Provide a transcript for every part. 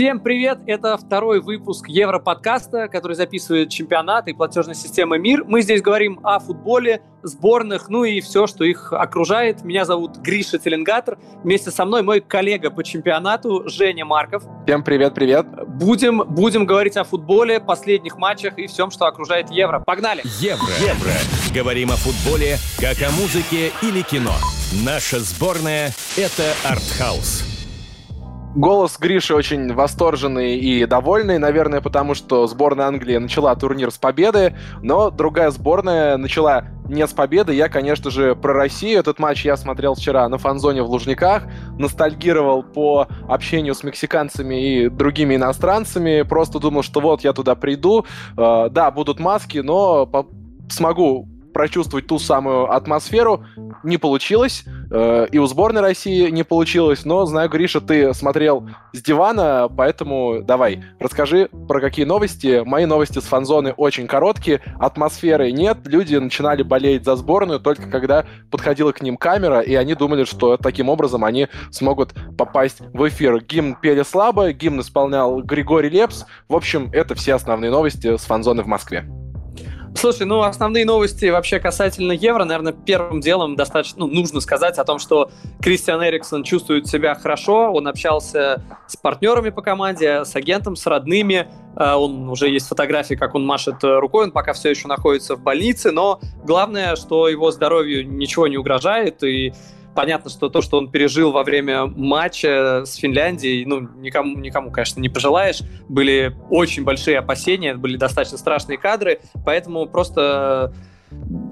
Всем привет! Это второй выпуск Европодкаста, который записывает чемпионат и платежная система МИР. Мы здесь говорим о футболе, сборных, ну и все, что их окружает. Меня зовут Гриша Теленгатор. Вместе со мной мой коллега по чемпионату Женя Марков. Всем привет-привет! Будем, будем говорить о футболе, последних матчах и всем, что окружает Евро. Погнали! Евро. Евро. Говорим о футболе, как о музыке или кино. Наша сборная — это артхаус. Голос Гриши очень восторженный и довольный, наверное, потому что сборная Англии начала турнир с победы, но другая сборная начала не с победы. Я, конечно же, про Россию. Этот матч я смотрел вчера на фанзоне в Лужниках, ностальгировал по общению с мексиканцами и другими иностранцами, просто думал, что вот я туда приду, э, да, будут маски, но смогу прочувствовать ту самую атмосферу. Не получилось. Э, и у сборной России не получилось. Но, знаю, Гриша, ты смотрел с дивана, поэтому давай, расскажи про какие новости. Мои новости с фанзоны очень короткие. Атмосферы нет. Люди начинали болеть за сборную только когда подходила к ним камера, и они думали, что таким образом они смогут попасть в эфир. Гимн пели слабо, гимн исполнял Григорий Лепс. В общем, это все основные новости с фанзоны в Москве. Слушай, ну основные новости вообще касательно Евро, наверное, первым делом достаточно, ну, нужно сказать о том, что Кристиан Эриксон чувствует себя хорошо, он общался с партнерами по команде, с агентом, с родными, э, он уже есть фотографии, как он машет рукой, он пока все еще находится в больнице, но главное, что его здоровью ничего не угрожает, и понятно, что то, что он пережил во время матча с Финляндией, ну, никому, никому, конечно, не пожелаешь. Были очень большие опасения, были достаточно страшные кадры, поэтому просто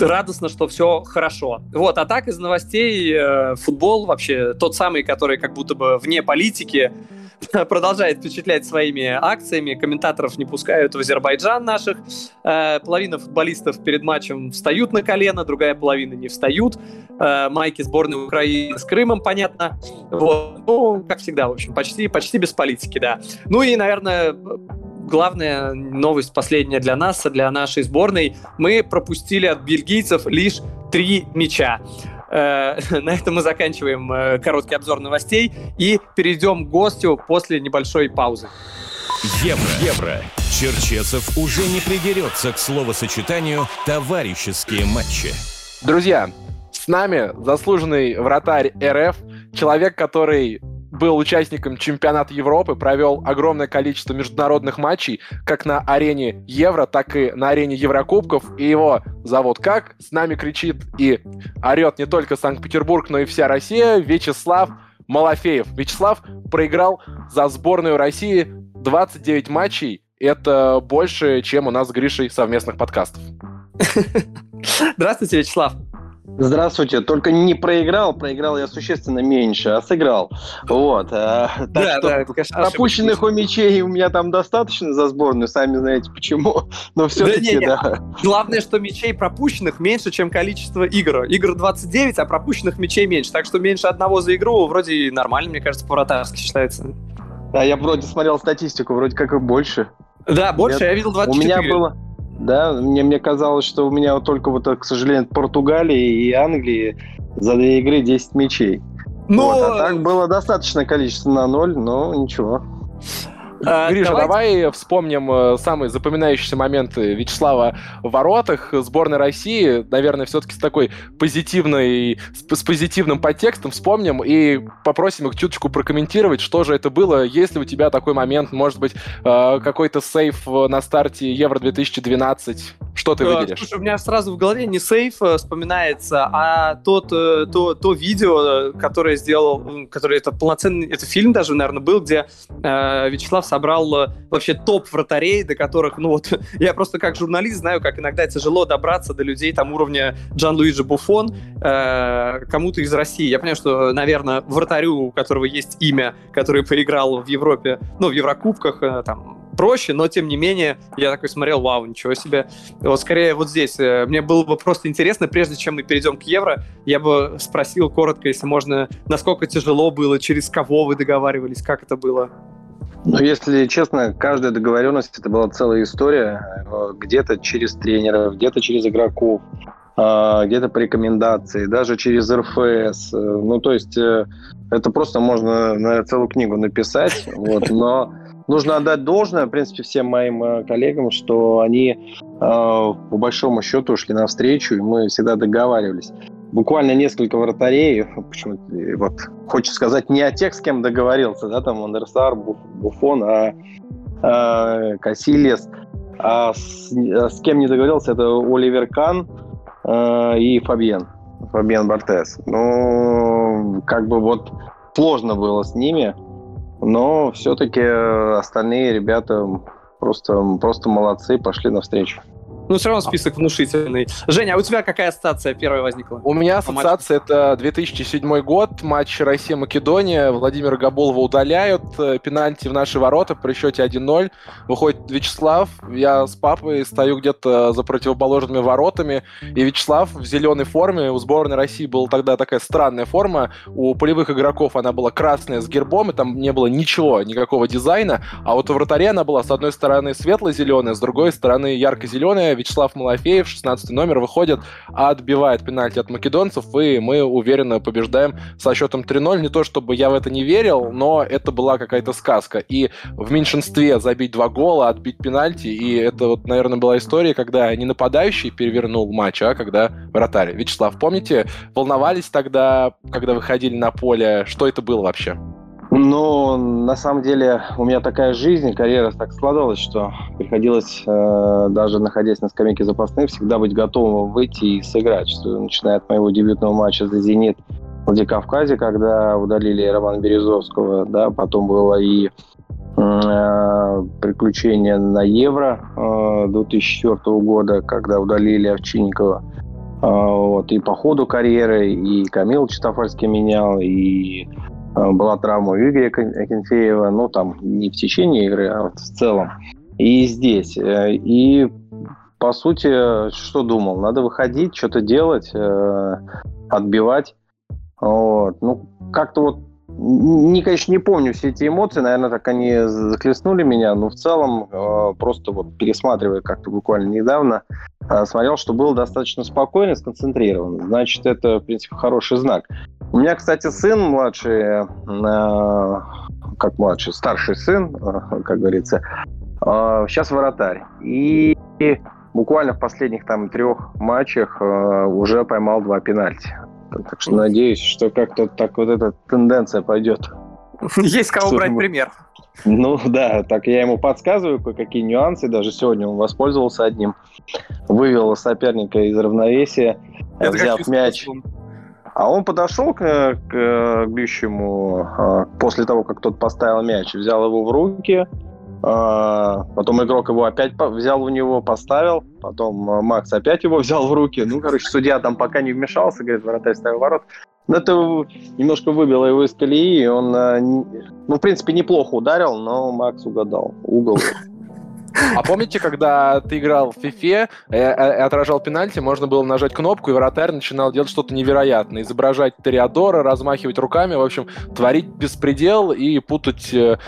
радостно, что все хорошо. Вот, а так из новостей э, футбол вообще тот самый, который как будто бы вне политики, продолжает впечатлять своими акциями. Комментаторов не пускают в Азербайджан наших. Э, половина футболистов перед матчем встают на колено, другая половина не встают. Э, майки сборной Украины с Крымом, понятно. Вот. Ну, как всегда, в общем, почти, почти без политики, да. Ну и, наверное, главная новость последняя для нас, для нашей сборной. Мы пропустили от бельгийцев лишь три мяча. Э, на этом мы заканчиваем э, короткий обзор новостей и перейдем к гостю после небольшой паузы. Евро. Евро. Черчесов уже не придерется к словосочетанию «товарищеские матчи». Друзья, с нами заслуженный вратарь РФ, человек, который был участником чемпионата Европы, провел огромное количество международных матчей, как на арене Евро, так и на арене Еврокубков. И его зовут как? С нами кричит и орет не только Санкт-Петербург, но и вся Россия. Вячеслав Малафеев. Вячеслав проиграл за сборную России 29 матчей. Это больше, чем у нас с Гришей совместных подкастов. Здравствуйте, Вячеслав. Здравствуйте. Только не проиграл, проиграл я существенно меньше, а сыграл. Вот. А, так да, что да, конечно, пропущенных у мячей у меня там достаточно за сборную, сами знаете почему. Но все-таки, да, да. Главное, что мячей пропущенных меньше, чем количество игр. Игр 29, а пропущенных мячей меньше. Так что меньше одного за игру вроде нормально, мне кажется, по-вратарски считается. А я вроде смотрел статистику, вроде как и больше. Да, больше, я, я видел 24. У меня было... Да, мне, мне казалось, что у меня вот только вот, к сожалению, Португалии и Англии за две игры 10 мячей. Но... Вот, а так было достаточное количество на ноль, но ничего. А, Гриша, давай... давай вспомним э, самые запоминающиеся моменты Вячеслава в воротах сборной России. Наверное, все-таки с такой позитивной, с, с позитивным подтекстом вспомним и попросим их чуточку прокомментировать, что же это было. Есть ли у тебя такой момент, может быть, э, какой-то сейф на старте Евро-2012? Что ты э, выделишь? Слушай, у меня сразу в голове не сейф вспоминается, а тот, то, то видео, которое сделал, которое это полноценный, это фильм даже, наверное, был, где Вячеслав собрал э, вообще топ вратарей, до которых, ну вот, я просто как журналист знаю, как иногда тяжело добраться до людей там уровня Джан-Луиджи Буфон, э, кому-то из России. Я понимаю, что, наверное, вратарю, у которого есть имя, который поиграл в Европе, ну, в Еврокубках, э, там, проще, но тем не менее я такой смотрел, вау, ничего себе. Вот скорее вот здесь. Э, мне было бы просто интересно, прежде чем мы перейдем к евро, я бы спросил коротко, если можно, насколько тяжело было, через кого вы договаривались, как это было? Ну, если честно, каждая договоренность это была целая история. Э, где-то через тренеров, где-то через игроков, э, где-то по рекомендации, даже через РФС. Э, ну, то есть это просто можно на целую книгу написать. Вот, но нужно отдать должное, в принципе, всем моим э, коллегам, что они э, по большому счету шли навстречу, и мы всегда договаривались. Буквально несколько вратарей, почему вот хочется сказать не о тех, с кем договорился, да, там Андерсар, Буфон, а э, Касильес, а с, а с кем не договорился, это Оливер Кан э, и Фабьен, Фабьен Бартес. Ну, как бы вот сложно было с ними, но все-таки остальные ребята просто, просто молодцы, пошли навстречу. Ну, все равно список внушительный. Женя, а у тебя какая ассоциация первая возникла? У меня ассоциация это 2007 год, матч Россия-Македония. Владимира Габолова удаляют, э, пенальти в наши ворота при счете 1-0. Выходит Вячеслав, я с папой стою где-то за противоположными воротами, и Вячеслав в зеленой форме, у сборной России была тогда такая странная форма, у полевых игроков она была красная с гербом, и там не было ничего, никакого дизайна, а вот у вратаря она была с одной стороны светло-зеленая, с другой стороны ярко-зеленая, Вячеслав Малафеев, 16 номер, выходит, отбивает пенальти от македонцев, и мы уверенно побеждаем со счетом 3-0. Не то, чтобы я в это не верил, но это была какая-то сказка. И в меньшинстве забить два гола, отбить пенальти, и это вот, наверное, была история, когда не нападающий перевернул матч, а когда вратарь. Вячеслав, помните, волновались тогда, когда выходили на поле? Что это было вообще? Ну, на самом деле, у меня такая жизнь, карьера так складывалась, что приходилось, э, даже находясь на скамейке запасных, всегда быть готовым выйти и сыграть. Что, начиная от моего дебютного матча за «Зенит» в Владикавказе, когда удалили Романа Березовского, да, потом было и э, приключение на Евро э, 2004 года, когда удалили Овчинникова. Э, вот, и по ходу карьеры, и Камил Читофальский менял, и была травма у Игоря Акинфеева, ну, там, не в течение игры, а вот в целом. И здесь. Э, и, по сути, что думал? Надо выходить, что-то делать, э, отбивать. Вот. Ну, как-то вот не, конечно, не помню все эти эмоции, наверное, так они захлестнули меня, но в целом просто вот пересматривая как-то буквально недавно, смотрел, что был достаточно спокойно, сконцентрирован. Значит, это, в принципе, хороший знак. У меня, кстати, сын младший, э, как младший, старший сын, э, как говорится, э, сейчас вратарь. И буквально в последних там трех матчах уже поймал два пенальти. Так что надеюсь, что как-то так вот эта тенденция пойдет. Есть кого брать пример. Ну да, так я ему подсказываю кое-какие нюансы. Даже сегодня он воспользовался одним. Вывел соперника из равновесия, Это взяв мяч. Способ? А он подошел к, к, к бьющему а, после того, как тот поставил мяч, взял его в руки, а, потом игрок его опять взял у него, поставил, потом а, Макс опять его взял в руки. Ну, короче, судья там пока не вмешался, говорит, вратарь ставил ворот. Но это немножко выбило его из колеи, он, ну, в принципе, неплохо ударил, но Макс угадал угол. А помните, когда ты играл в FIFA и э, э, отражал пенальти, можно было нажать кнопку, и вратарь начинал делать что-то невероятное. Изображать Ториадора, размахивать руками, в общем, творить беспредел и путать э,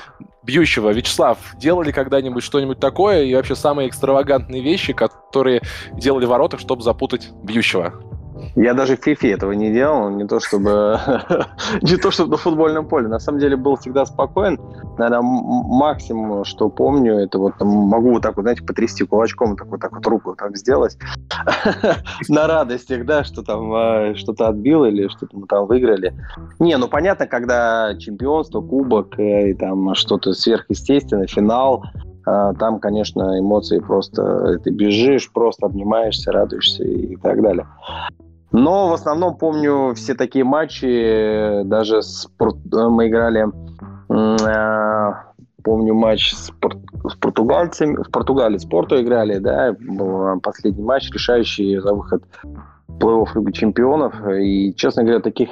бьющего. Вячеслав, делали когда-нибудь что-нибудь такое и вообще самые экстравагантные вещи, которые делали в воротах, чтобы запутать бьющего? Я даже в FIFA этого не делал, не то чтобы не то чтобы на футбольном поле. На самом деле был всегда спокоен. Наверное, максимум, что помню, это вот там, могу вот так вот, знаете, потрясти кулачком, так вот так вот руку так сделать на радостях, да, что там а, что-то отбил или что-то мы там выиграли. Не, ну понятно, когда чемпионство, кубок э, и там что-то сверхъестественное, финал, а, там, конечно, эмоции просто... Ты бежишь, просто обнимаешься, радуешься и так далее. Но в основном помню все такие матчи, даже с, мы играли, э, помню матч с, с португальцами, в Португалии с Порту играли, да, был последний матч, решающий за выход плей-офф Лиги Чемпионов. И, честно говоря, таких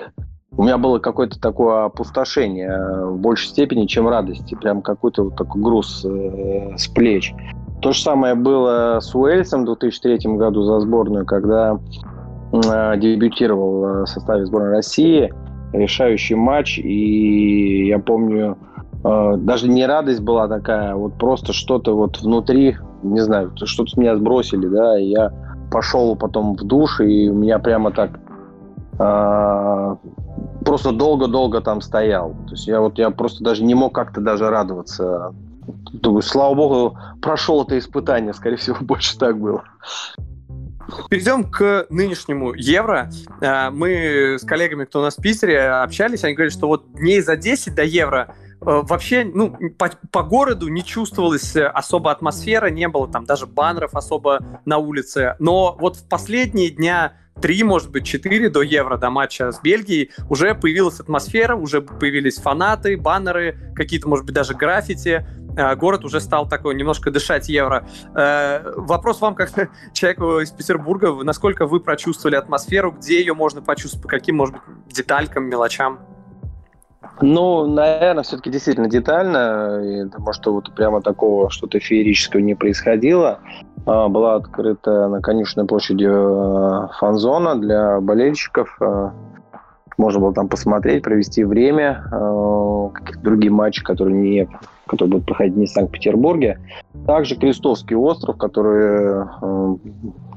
у меня было какое-то такое опустошение в большей степени, чем радости. Прям какой-то вот такой груз э, с плеч. То же самое было с Уэльсом в 2003 году за сборную, когда Э, дебютировал э, в составе сборной России. Решающий матч. И я помню, э, даже не радость была такая, вот просто что-то вот внутри, не знаю, что-то с меня сбросили, да, и я пошел потом в душ, и у меня прямо так просто долго-долго там стоял. То есть я вот я просто даже не мог как-то даже радоваться Думаю, слава богу, прошел это испытание, скорее всего, больше так было. Перейдем к нынешнему евро. Э, мы с коллегами, кто у нас в Питере, общались, они говорят, что вот дней за 10 до евро э, вообще ну, по, по городу не чувствовалась особо атмосфера, не было там даже баннеров особо на улице. Но вот в последние дня три, может быть, четыре до Евро, до матча с Бельгией, уже появилась атмосфера, уже появились фанаты, баннеры, какие-то, может быть, даже граффити. Э, город уже стал такой немножко дышать Евро. Э, вопрос вам, как человеку из Петербурга, насколько вы прочувствовали атмосферу, где ее можно почувствовать, по каким, может быть, деталькам, мелочам? Ну, наверное, все-таки действительно детально. Потому что вот прямо такого что-то феерического не происходило. А, была открыта на конечной площади э, фан-зона для болельщиков. Можно было там посмотреть, провести время. Какие-то другие матчи, которые, не, которые будут проходить не в Санкт-Петербурге. Также Крестовский остров, который э,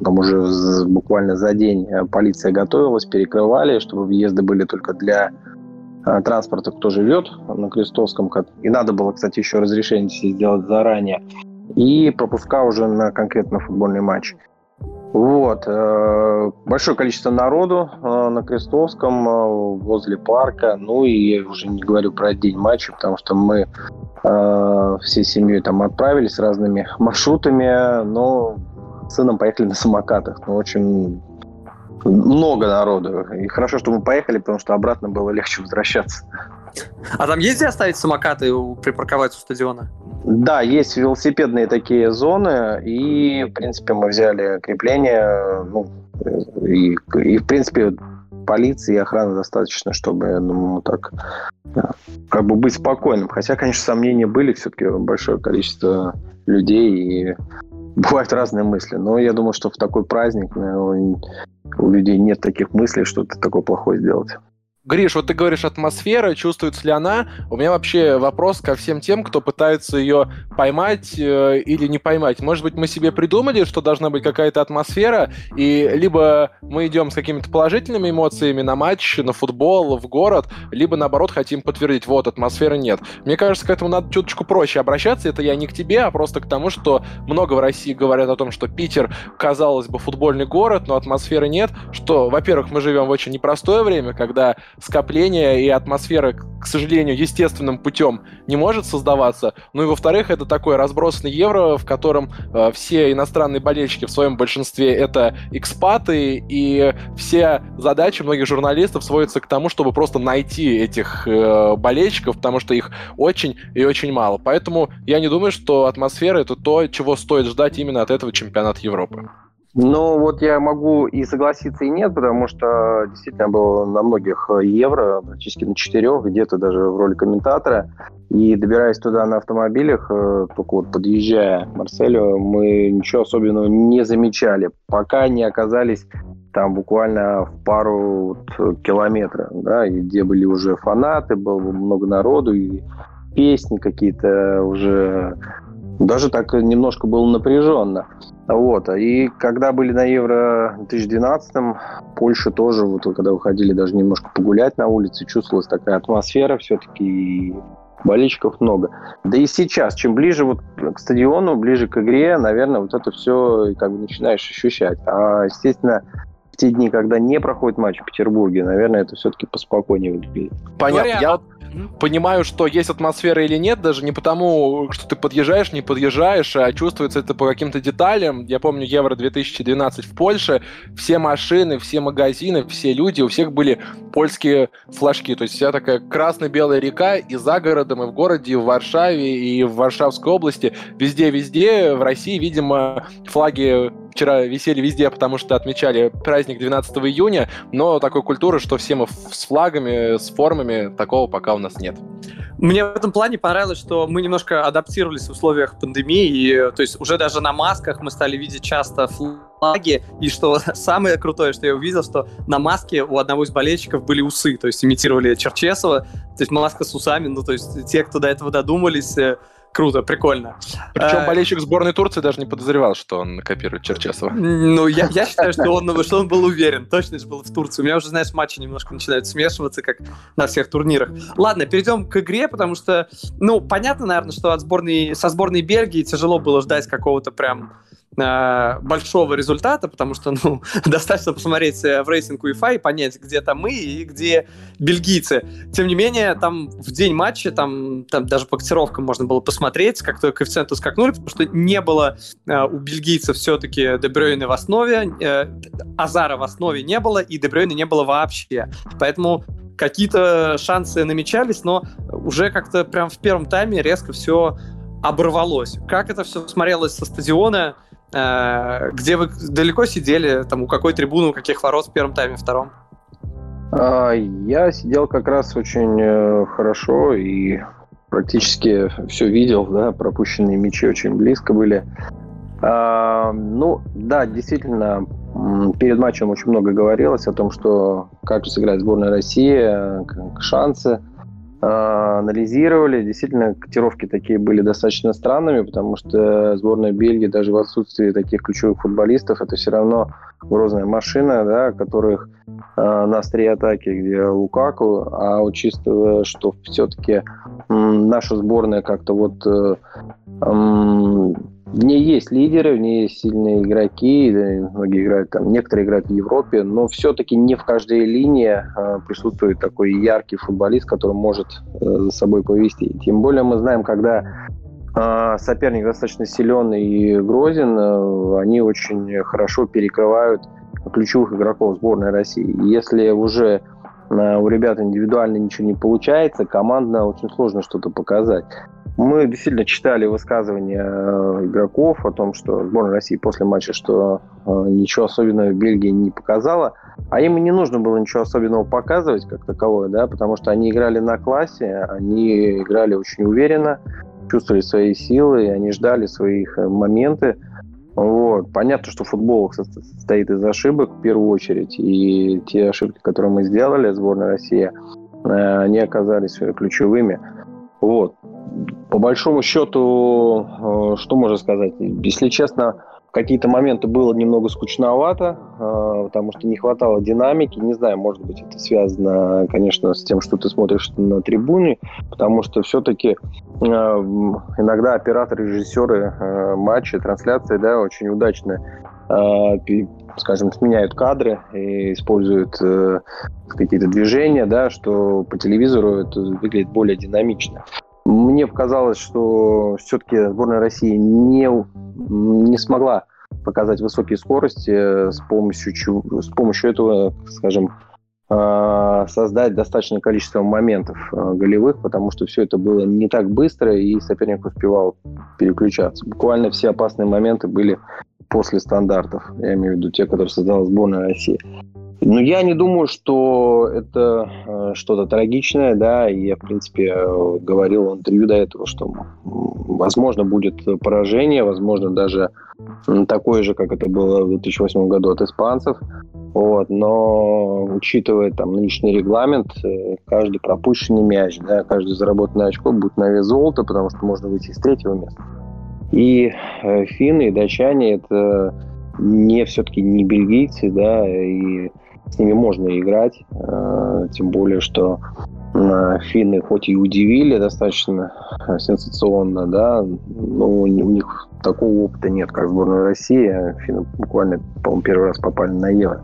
там уже буквально за день полиция готовилась, перекрывали, чтобы въезды были только для Э, транспорта, кто живет на Крестовском. И надо было, кстати, еще разрешение сделать заранее. И пропуска уже на конкретно футбольный матч. Вот. Э, большое количество народу э, на Крестовском, возле парка. Ну и я уже не говорю про день матча, потому что мы всей семьей там отправились разными маршрутами, но с сыном поехали на самокатах. Ну, очень много народу. И хорошо, что мы поехали, потому что обратно было легче возвращаться. А там есть где оставить самокаты и припарковать у стадиона? Да, есть велосипедные такие зоны, и, в принципе, мы взяли крепление, ну, и, и в принципе, полиции и охраны достаточно, чтобы, я думаю, так как бы быть спокойным. Хотя, конечно, сомнения были, все-таки большое количество людей, и бывают разные мысли. Но я думаю, что в такой праздник наверное, у людей нет таких мыслей, что-то такое плохое сделать. Гриш, вот ты говоришь атмосфера, чувствуется ли она? У меня вообще вопрос ко всем тем, кто пытается ее поймать э, или не поймать. Может быть, мы себе придумали, что должна быть какая-то атмосфера, и либо мы идем с какими-то положительными эмоциями на матч, на футбол, в город, либо наоборот хотим подтвердить, вот, атмосферы нет. Мне кажется, к этому надо чуточку проще обращаться. Это я не к тебе, а просто к тому, что много в России говорят о том, что Питер, казалось бы, футбольный город, но атмосферы нет. Что, во-первых, мы живем в очень непростое время, когда скопление и атмосфера, к сожалению, естественным путем не может создаваться. Ну и во-вторых, это такой разбросанный евро, в котором э, все иностранные болельщики в своем большинстве это экспаты, и все задачи многих журналистов сводятся к тому, чтобы просто найти этих э, болельщиков, потому что их очень и очень мало. Поэтому я не думаю, что атмосфера это то, чего стоит ждать именно от этого чемпионата Европы. Ну, вот я могу и согласиться, и нет, потому что действительно был на многих евро, практически на четырех, где-то даже в роли комментатора. И добираясь туда на автомобилях, э, только вот подъезжая к Марселю, мы ничего особенного не замечали, пока не оказались там буквально в пару вот километров, да, и где были уже фанаты, было много народу, и песни какие-то уже даже так немножко было напряженно. Вот. И когда были на Евро 2012, Польша тоже, вот когда выходили даже немножко погулять на улице, чувствовалась такая атмосфера все-таки, болельщиков много. Да и сейчас, чем ближе вот к стадиону, ближе к игре, наверное, вот это все как бы начинаешь ощущать. А, естественно, в те дни, когда не проходит матч в Петербурге, наверное, это все-таки поспокойнее выглядит. Понятно. Я вот понимаю, что есть атмосфера или нет, даже не потому, что ты подъезжаешь, не подъезжаешь, а чувствуется это по каким-то деталям. Я помню Евро 2012 в Польше, все машины, все магазины, все люди, у всех были польские флажки, то есть вся такая красно-белая река и за городом, и в городе, и в Варшаве, и в Варшавской области, везде-везде в России, видимо, флаги вчера висели везде, потому что отмечали праздник 12 июня, но такой культуры, что все мы с флагами, с формами, такого пока у нас нет. Мне в этом плане понравилось, что мы немножко адаптировались в условиях пандемии, и, то есть уже даже на масках мы стали видеть часто флаги, и что самое крутое, что я увидел, что на маске у одного из болельщиков были усы, то есть имитировали Черчесова, то есть маска с усами, ну то есть те, кто до этого додумались, э, Круто, прикольно. Причем а... болельщик сборной Турции даже не подозревал, что он копирует Черчесова. Ну, я, я считаю, что он, что он был уверен. Точно же был в Турции. У меня уже, знаешь, матчи немножко начинают смешиваться, как на всех турнирах. Ладно, перейдем к игре, потому что, ну, понятно, наверное, что от сборной, со сборной Бельгии тяжело было ждать какого-то прям Э, большого результата, потому что ну, достаточно посмотреть э, в рейтинг UEFA и понять, где там мы и где бельгийцы. Тем не менее, там в день матча, там, там даже по котировкам можно было посмотреть, как то коэффициенты скакнули, потому что не было э, у бельгийцев все-таки Дебрёйна в основе, э, Азара в основе не было, и Дебрёйна не было вообще. Поэтому какие-то шансы намечались, но уже как-то прям в первом тайме резко все оборвалось. Как это все смотрелось со стадиона? Э, где вы далеко сидели, там у какой трибуны, у каких ворот в первом тайме, втором? А, я сидел как раз очень э, хорошо и практически все видел, да, пропущенные мячи очень близко были. А, ну, да, действительно, перед матчем очень много говорилось о том, что как же сыграет сборная России, э, шансы. А, анализировали. Действительно, котировки такие были достаточно странными, потому что сборная Бельгии даже в отсутствии таких ключевых футболистов это все равно грозная машина, да, которых э, на острие атаки, где Лукаку, а учитывая, что все-таки э, наша сборная как-то вот э, э, в ней есть лидеры, в ней есть сильные игроки, многие играют там, некоторые играют в Европе, но все-таки не в каждой линии э, присутствует такой яркий футболист, который может э, за собой повести. Тем более мы знаем, когда э, соперник достаточно силен и грозен, э, они очень хорошо перекрывают ключевых игроков сборной России. Если уже э, у ребят индивидуально ничего не получается, командно очень сложно что-то показать. Мы действительно читали высказывания э, игроков о том, что сборная России после матча, что э, ничего особенного в Бельгии не показала. А им не нужно было ничего особенного показывать как таковое, да, потому что они играли на классе, они играли очень уверенно, чувствовали свои силы, они ждали своих э, моменты. Вот. Понятно, что футбол состоит из ошибок в первую очередь, и те ошибки, которые мы сделали, сборная России, они оказались ключевыми. Вот по большому счету, э, что можно сказать? Если честно, какие-то моменты было немного скучновато, э, потому что не хватало динамики. Не знаю, может быть, это связано, конечно, с тем, что ты смотришь на трибуне, потому что все-таки э, иногда операторы, режиссеры матча, трансляции, да, очень удачно скажем, сменяют кадры и используют какие-то движения, да, что по телевизору это выглядит более динамично. Мне показалось, что все-таки сборная России не, не смогла показать высокие скорости э, с помощью, с помощью этого, скажем, э, создать достаточное количество моментов э, голевых, потому что все это было не так быстро, и соперник успевал переключаться. Буквально все опасные моменты были после стандартов. Я имею в виду те, которые создала сборная России. Ну, я не думаю, что это э, что-то трагичное, да, и я, в принципе, э, говорил в интервью до этого, что, возможно, будет поражение, возможно, даже такое же, как это было в 2008 году от испанцев, вот, но учитывая там нынешний регламент, э, каждый пропущенный мяч, да, каждый заработанный очко будет на вес золота, потому что можно выйти с третьего места. И э, финны и датчане это не все-таки не бельгийцы, да, и с ними можно играть, э, тем более, что финны хоть и удивили достаточно э, сенсационно, да, но у них такого опыта нет, как сборная России. Финны буквально, по-моему, первый раз попали на Евро.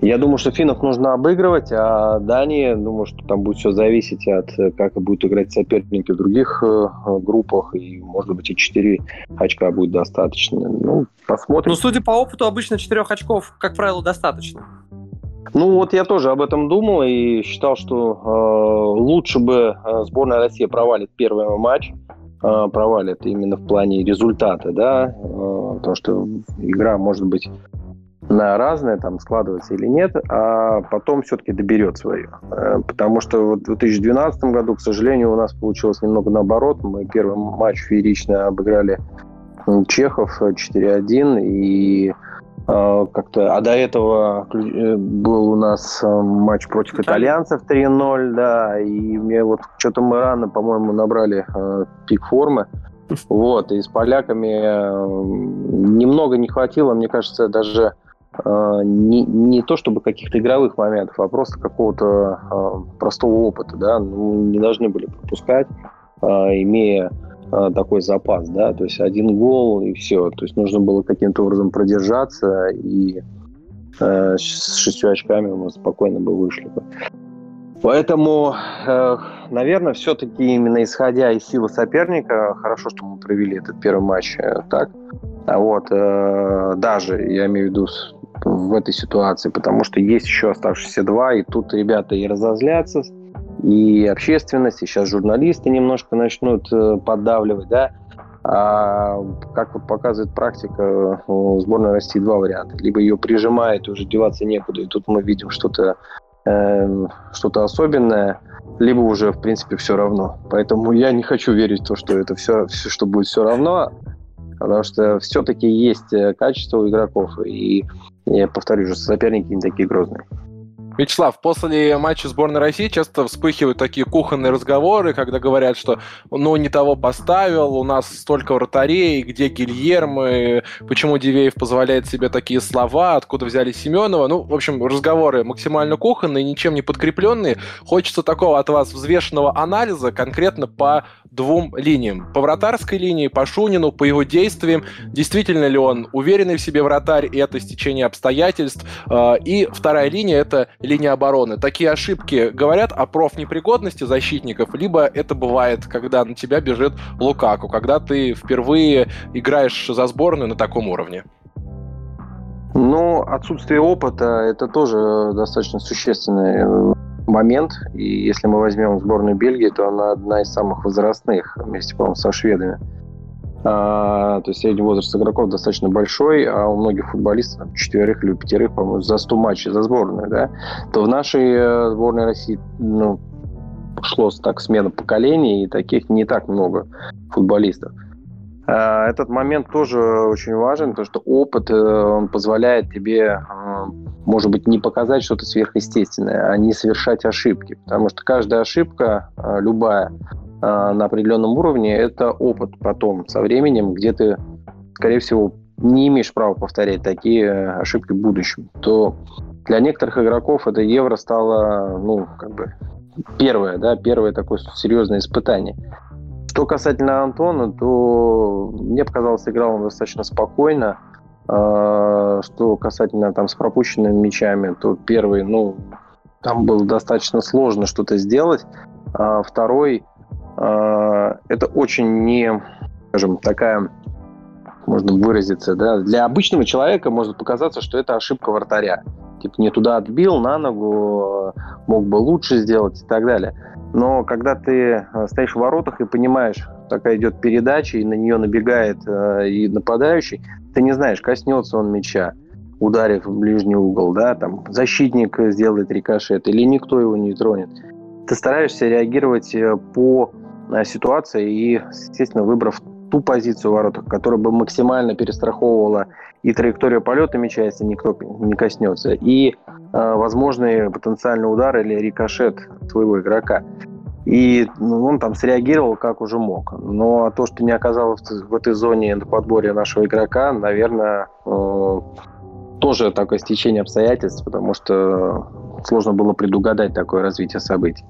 Я думаю, что финнов нужно обыгрывать, а Дания, думаю, что там будет все зависеть от как будут играть соперники в других группах, и, может быть, и 4 очка будет достаточно. Ну, посмотрим. Ну, судя по опыту, обычно 4 очков, как правило, достаточно. Ну вот я тоже об этом думал и считал, что э, лучше бы э, сборная России провалит первый матч, э, провалит именно в плане результата, да, э, потому что игра может быть разное, там складываться или нет, а потом все-таки доберет свое. Э, потому что в 2012 году, к сожалению, у нас получилось немного наоборот. Мы первый матч феерично обыграли Чехов 4-1, и а, как-то, а до этого э, был у нас э, матч против итальянцев 3-0, да, и мне вот что-то мы рано, по-моему, набрали э, пик формы, вот, и с поляками э, немного не хватило, мне кажется, даже э, не, не то чтобы каких-то игровых моментов, а просто какого-то э, простого опыта, да, ну, не должны были пропускать, э, имея Э, такой запас, да, то есть один гол и все, то есть нужно было каким-то образом продержаться и э, с шестью очками мы спокойно бы вышли бы. Поэтому, э, наверное, все-таки именно исходя из силы соперника, хорошо, что мы провели этот первый матч э, так. А вот э, даже, я имею в виду в этой ситуации, потому что есть еще оставшиеся два, и тут ребята и разозлятся, и общественность, и сейчас журналисты немножко начнут э, поддавливать, да. А как вот показывает практика, у сборной России два варианта. Либо ее прижимает, уже деваться некуда, и тут мы видим что-то э, что-то особенное, либо уже, в принципе, все равно. Поэтому я не хочу верить в то, что это все, все что будет все равно, потому что все-таки есть э, качество у игроков, и я повторю, что соперники не такие грозные. Вячеслав, после матча сборной России часто вспыхивают такие кухонные разговоры, когда говорят, что ну не того поставил, у нас столько вратарей, где Гильермо, почему Дивеев позволяет себе такие слова, откуда взяли Семенова. Ну, в общем, разговоры максимально кухонные, ничем не подкрепленные. Хочется такого от вас взвешенного анализа конкретно по двум линиям. По вратарской линии, по Шунину, по его действиям. Действительно ли он уверенный в себе вратарь, и это стечение обстоятельств. А, и вторая линия — это линия обороны. Такие ошибки говорят о профнепригодности защитников, либо это бывает, когда на тебя бежит Лукаку, когда ты впервые играешь за сборную на таком уровне. Ну, отсутствие опыта – это тоже достаточно существенный момент. И если мы возьмем сборную Бельгии, то она одна из самых возрастных вместе, по-моему, со шведами. А, то есть средний возраст игроков достаточно большой, а у многих футболистов там, четверых или пятерых, по-моему, за 100 матчей за сборную, да, то в нашей э, сборной России ну, шло так смена поколений, и таких не так много футболистов. А, этот момент тоже очень важен, потому что опыт, э, он позволяет тебе, э, может быть, не показать что-то сверхъестественное, а не совершать ошибки. Потому что каждая ошибка, любая, на определенном уровне, это опыт потом, со временем, где ты, скорее всего, не имеешь права повторять такие ошибки в будущем, то для некоторых игроков это евро стало, ну, как бы первое, да, первое такое серьезное испытание. Что касательно Антона, то мне показалось, играл он достаточно спокойно. А, что касательно там с пропущенными мячами, то первый, ну, там было достаточно сложно что-то сделать. А второй, а, это очень не, скажем, такая, можно выразиться, да, для обычного человека может показаться, что это ошибка вратаря. Типа не туда отбил, на ногу, мог бы лучше сделать и так далее. Но когда ты э, стоишь в воротах и понимаешь, такая идет передача, и на нее набегает э, и нападающий, ты не знаешь, коснется он мяча, ударив в ближний угол, да, там защитник сделает рикошет, или никто его не тронет. Ты стараешься реагировать э, по ситуация и, естественно, выбрав ту позицию в воротах, которая бы максимально перестраховывала и траекторию полета мяча, если никто не коснется, и э, возможный потенциальный удар или рикошет своего игрока. И ну, он там среагировал как уже мог. Но то, что не оказалось в этой зоне на подборе нашего игрока, наверное, э, тоже такое стечение обстоятельств, потому что сложно было предугадать такое развитие событий.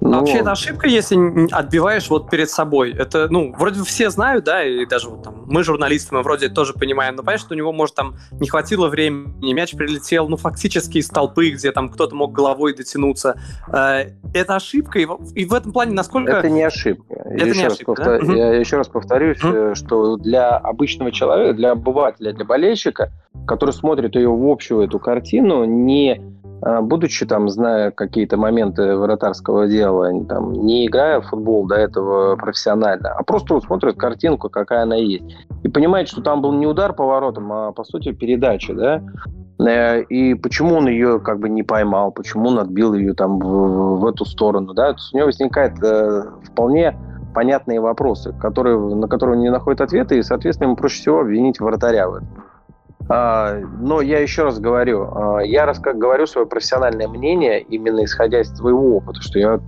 Но... Ну, вообще это ошибка, если отбиваешь вот перед собой. Это, ну, вроде все знают, да, и даже вот там мы, журналисты, мы вроде тоже понимаем, но понятно, что у него, может, там не хватило времени, мяч прилетел, ну, фактически из толпы, где там кто-то мог головой дотянуться. Э, это ошибка, и в, этом плане насколько... Это не ошибка. Это еще не ошибка, раз повтор... да? Я еще раз повторюсь, mm что для обычного человека, для обывателя, для болельщика, который смотрит ее в общую эту картину, не а, будучи там, зная какие-то моменты вратарского дела, там, не играя в футбол до этого профессионально, а просто смотрит картинку, какая она есть. И понимает, что там был не удар по воротам, а, по сути, передача, да, э, и почему он ее как бы не поймал, почему он отбил ее там в, в эту сторону, да, То есть у него возникает э, вполне понятные вопросы, которые, на которые он не находит ответа, и, соответственно, ему проще всего обвинить вратаря в этом. А, но я еще раз говорю, а, я раз как говорю свое профессиональное мнение, именно исходя из своего опыта, что я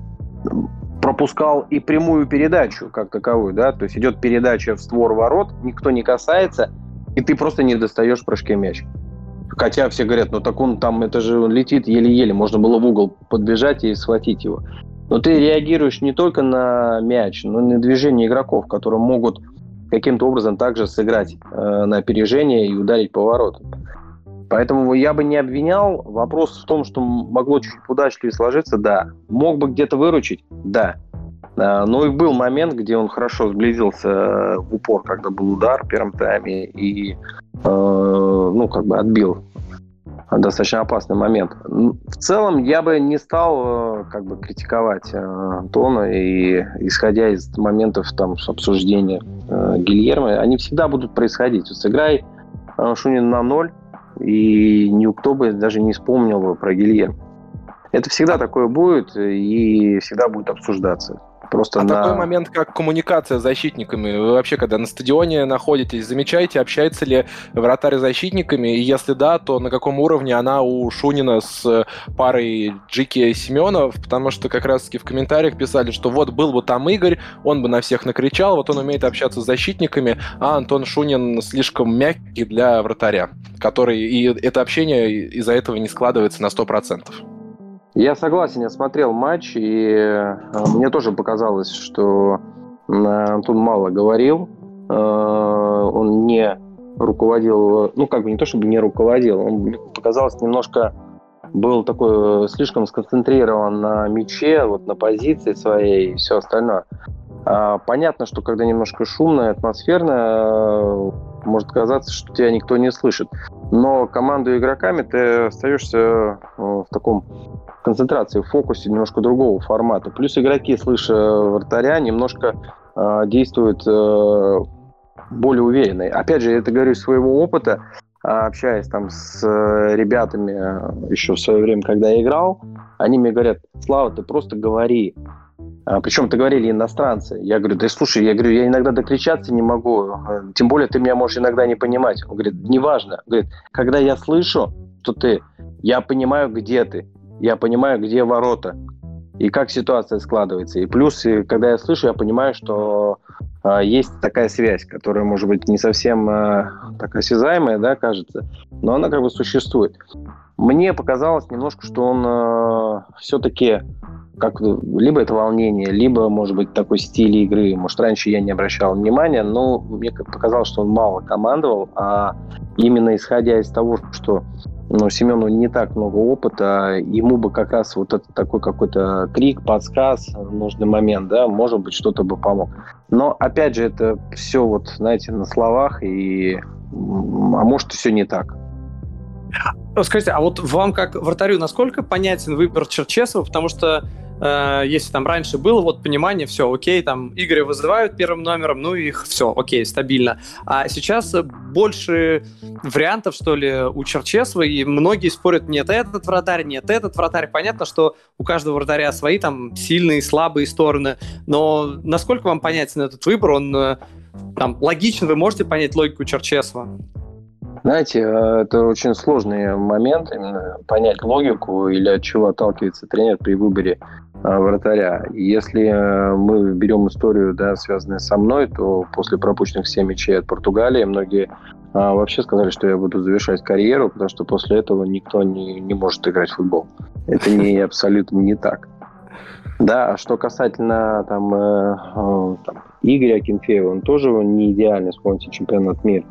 пропускал и прямую передачу как таковую, да, то есть идет передача в створ ворот, никто не касается, и ты просто не достаешь в прыжке мяч. Хотя все говорят, ну так он там, это же он летит еле-еле, можно было в угол подбежать и схватить его. Но ты реагируешь не только на мяч, но и на движение игроков, которые могут каким-то образом также сыграть э, на опережение и ударить по воротам. Поэтому я бы не обвинял. Вопрос в том, что могло чуть удачливее сложиться, да. Мог бы где-то выручить, да. А, но и был момент, где он хорошо сблизился э, в упор, когда был удар в первом тайме и, э, ну, как бы отбил достаточно опасный момент. В целом я бы не стал э, как бы критиковать Антона и исходя из моментов там обсуждения Гильермо, они всегда будут происходить. Вот сыграй Шунин на ноль, и никто бы даже не вспомнил бы про Гильермо. Это всегда такое будет и всегда будет обсуждаться. Просто а на... такой момент, как коммуникация с защитниками. Вы вообще, когда на стадионе находитесь, замечаете, общается ли вратарь с защитниками? И если да, то на каком уровне она у Шунина с парой Джики Семенов? Потому что как раз-таки в комментариях писали, что вот был бы там Игорь, он бы на всех накричал, вот он умеет общаться с защитниками, а Антон Шунин слишком мягкий для вратаря, который и это общение из-за этого не складывается на 100%. Я согласен, я смотрел матч, и э, мне тоже показалось, что э, Антон мало говорил, э, он не руководил, ну, как бы не то, чтобы не руководил, он, показалось, немножко был такой слишком сконцентрирован на мяче, вот на позиции своей и все остальное. А, понятно, что когда немножко шумно атмосферно, может казаться, что тебя никто не слышит. Но команду игроками ты остаешься в таком концентрации, в фокусе немножко другого формата. Плюс игроки, слыша вратаря, немножко э, действуют э, более уверенно. Опять же, это говорю из своего опыта, общаясь там с э, ребятами э, еще в свое время, когда я играл, они мне говорят, Слава, ты просто говори. А, причем это говорили иностранцы. Я говорю, да слушай, я говорю, я иногда докричаться не могу, тем более ты меня можешь иногда не понимать. Он говорит, неважно. Говорит, когда я слышу, что ты, я понимаю, где ты я понимаю, где ворота и как ситуация складывается. И плюс, когда я слышу, я понимаю, что э, есть такая связь, которая, может быть, не совсем э, так осязаемая, да, кажется, но она как бы существует. Мне показалось немножко, что он э, все-таки как либо это волнение, либо, может быть, такой стиль игры. Может, раньше я не обращал внимания, но мне показалось, что он мало командовал, а именно исходя из того, что но Семену не так много опыта, ему бы как раз вот этот такой какой-то крик, подсказ, нужный момент, да, может быть, что-то бы помог. Но, опять же, это все вот, знаете, на словах, и, а может, все не так. Скажите, а вот вам как вратарю насколько понятен выбор Черчесова? Потому что Э, если там раньше было вот понимание, все, окей, там Игоря вызывают первым номером, ну их все, окей, стабильно. А сейчас больше вариантов, что ли, у Черчесова, и многие спорят, нет этот вратарь, нет этот вратарь. Понятно, что у каждого вратаря свои там сильные, слабые стороны, но насколько вам понятен этот выбор, он э, там логично, вы можете понять логику Черчесова? Знаете, э, это очень сложный момент, именно понять логику или от чего отталкивается тренер при выборе э, вратаря. Если э, мы берем историю, да, связанную со мной, то после пропущенных 7 мячей от Португалии многие вообще сказали, что я буду завершать карьеру, потому что после этого никто не, не может играть в футбол. Это не абсолютно не так. Да, а что касательно там, э, там Игоря Акинфеева, он тоже не идеальный, вспомните чемпионат мира.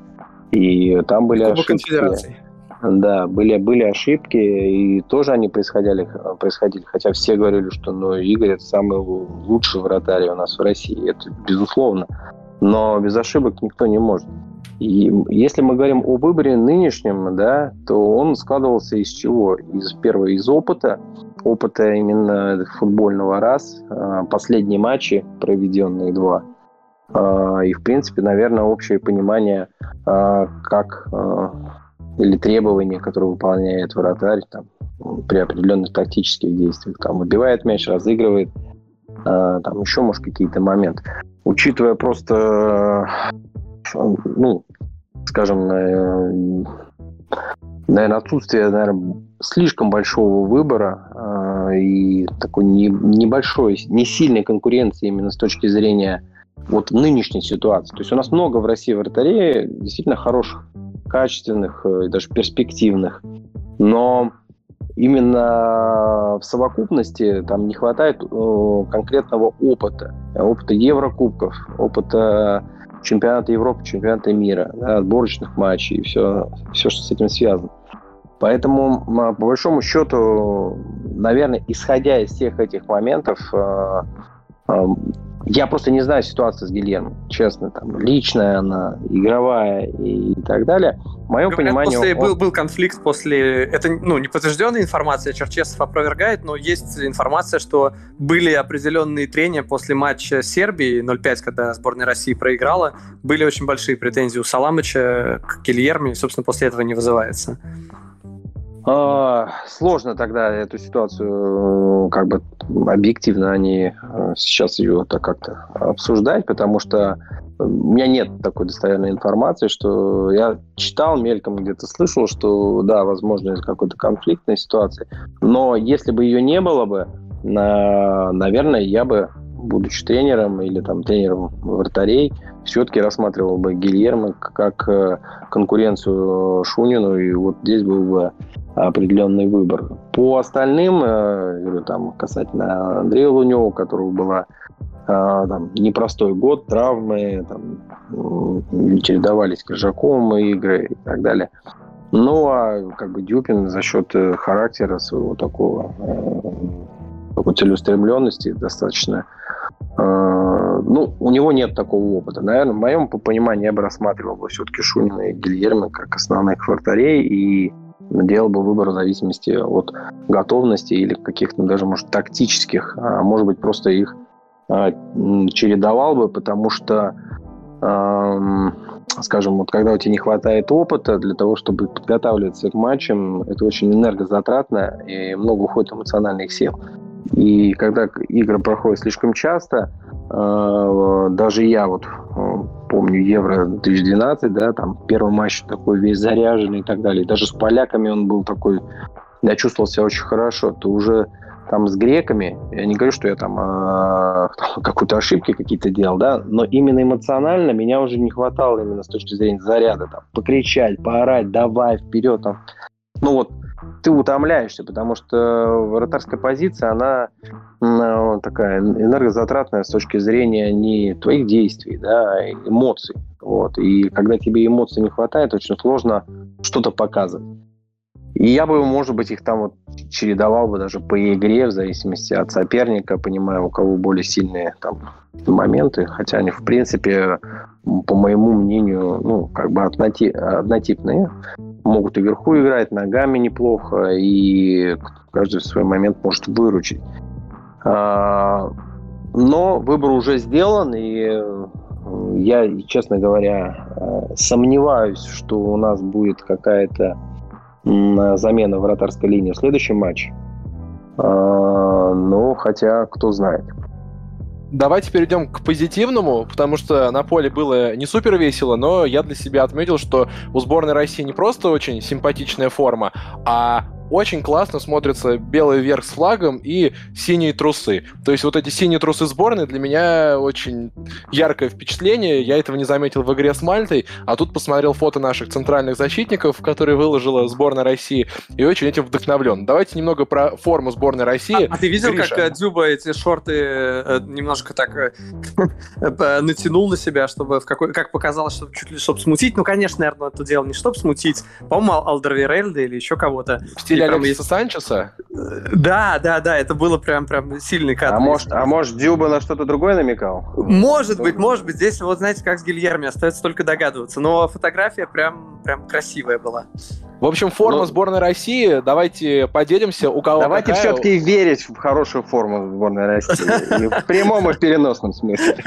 И там были Кубок ошибки. Да, были, были ошибки, и тоже они происходили, происходили. Хотя все говорили, что ну, Игорь это самый лучший вратарь у нас в России. Это безусловно. Но без ошибок никто не может. И если мы говорим о выборе нынешнем, да, то он складывался из чего? Из первого из опыта, опыта именно футбольного раз, а, последние матчи, проведенные два – и, в принципе, наверное, общее понимание, а, как а, или требования, которые выполняет вратарь там, при определенных тактических действиях. Там выбивает мяч, разыгрывает, там еще, может, какие-то моменты. Учитывая просто, ну, скажем, наверное, отсутствие, наверное, слишком большого выбора и такой не, небольшой, не сильной конкуренции именно с точки зрения вот нынешней ситуации. То есть у нас много в России вратарей действительно хороших, качественных и даже перспективных. Но именно в совокупности там не хватает э, конкретного опыта. Опыта Еврокубков, опыта чемпионата Европы, чемпионата мира, да, отборочных матчей и все, все, что с этим связано. Поэтому, по большому счету, наверное, исходя из всех этих моментов, э, э, я просто не знаю ситуацию с Гильермо, честно, там, личная она, игровая и так далее. В моем Говорят, понимании... После, он... был, был конфликт после... Это ну, не подтвержденная информация, Черчесов опровергает, но есть информация, что были определенные трения после матча Сербии 0-5, когда сборная России проиграла. Были очень большие претензии у Саламыча к Гильерме, и, собственно, после этого не вызывается. А, сложно тогда эту ситуацию как бы объективно они э, сейчас ее так как-то обсуждать, потому что у меня нет такой достоверной информации, что я читал мельком, где-то слышал, что да, возможно, из какой-то конфликтной ситуации, но если бы ее не было бы, наверное, я бы, будучи тренером или там тренером вратарей, все-таки рассматривал бы Гильермо как э, конкуренцию Шунину, и вот здесь был бы определенный выбор. По остальным, э, говорю, там, касательно Андрея Лунева, у которого была э, там, непростой год, травмы, там, чередовались Крыжаком игры и так далее. Ну, а как бы Дюпин за счет характера своего такого такой целеустремленности достаточно ну, у него нет такого опыта. Наверное, в моем понимании я бы рассматривал бы все-таки Шунина и Гильермо как основных вратарей и делал бы выбор в зависимости от готовности или каких-то даже, может, тактических, а может быть, просто их а, чередовал бы, потому что, скажем, вот когда у тебя не хватает опыта для того, чтобы подготавливаться к матчам, это очень энергозатратно и много уходит эмоциональных сил. И когда игры проходят слишком часто, а, даже я вот а, помню Евро 2012, да, там первый матч такой весь заряженный и так далее. Даже с поляками он был такой, я чувствовал себя очень хорошо. То уже там с греками, я не говорю, что я там, э, какую-то ошибки какие-то делал, да, но именно эмоционально меня уже не хватало именно с точки зрения заряда, там, покричать, поорать, давай, вперед, там. Ну вот, ты утомляешься, потому что вратарская позиция, она ну, такая энергозатратная с точки зрения не твоих действий, да, а эмоций. Вот. И когда тебе эмоций не хватает, очень сложно что-то показывать. И я бы, может быть, их там вот чередовал бы даже по игре, в зависимости от соперника, понимая, у кого более сильные там моменты, хотя они, в принципе, по моему мнению, ну, как бы однотипные могут и вверху играть, ногами неплохо, и каждый в свой момент может выручить. А, но выбор уже сделан, и э, я, честно говоря, э, сомневаюсь, что у нас будет какая-то замена вратарской линии в следующем матче. А, но хотя, кто знает. Давайте перейдем к позитивному, потому что на поле было не супер весело, но я для себя отметил, что у сборной России не просто очень симпатичная форма, а очень классно смотрится белый верх с флагом и синие трусы. То есть вот эти синие трусы сборной для меня очень яркое впечатление. Я этого не заметил в игре с Мальтой, а тут посмотрел фото наших центральных защитников, которые выложила сборная России, и очень этим вдохновлен. Давайте немного про форму сборной России. А, а ты видел, Гриша? как Дзюба эти шорты э, немножко так э, натянул на себя, чтобы в какой, как показалось, чтобы чуть ли чтобы смутить. Ну, конечно, наверное, это дело не чтобы смутить. По-моему, Алдервирельда или еще кого-то стиле Алексиса есть... Санчеса? Да, да, да, это было прям, прям сильный кадр. А может, а может Дюба на что-то другое намекал? Может быть, может быть. Здесь вот знаете, как с Гильерми, остается только догадываться. Но фотография прям, прям красивая была. В общем, форма ну, сборной России. Давайте поделимся, у кого Давайте какая... все-таки верить в хорошую форму сборной России. В прямом и в переносном смысле.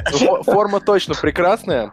Форма точно прекрасная.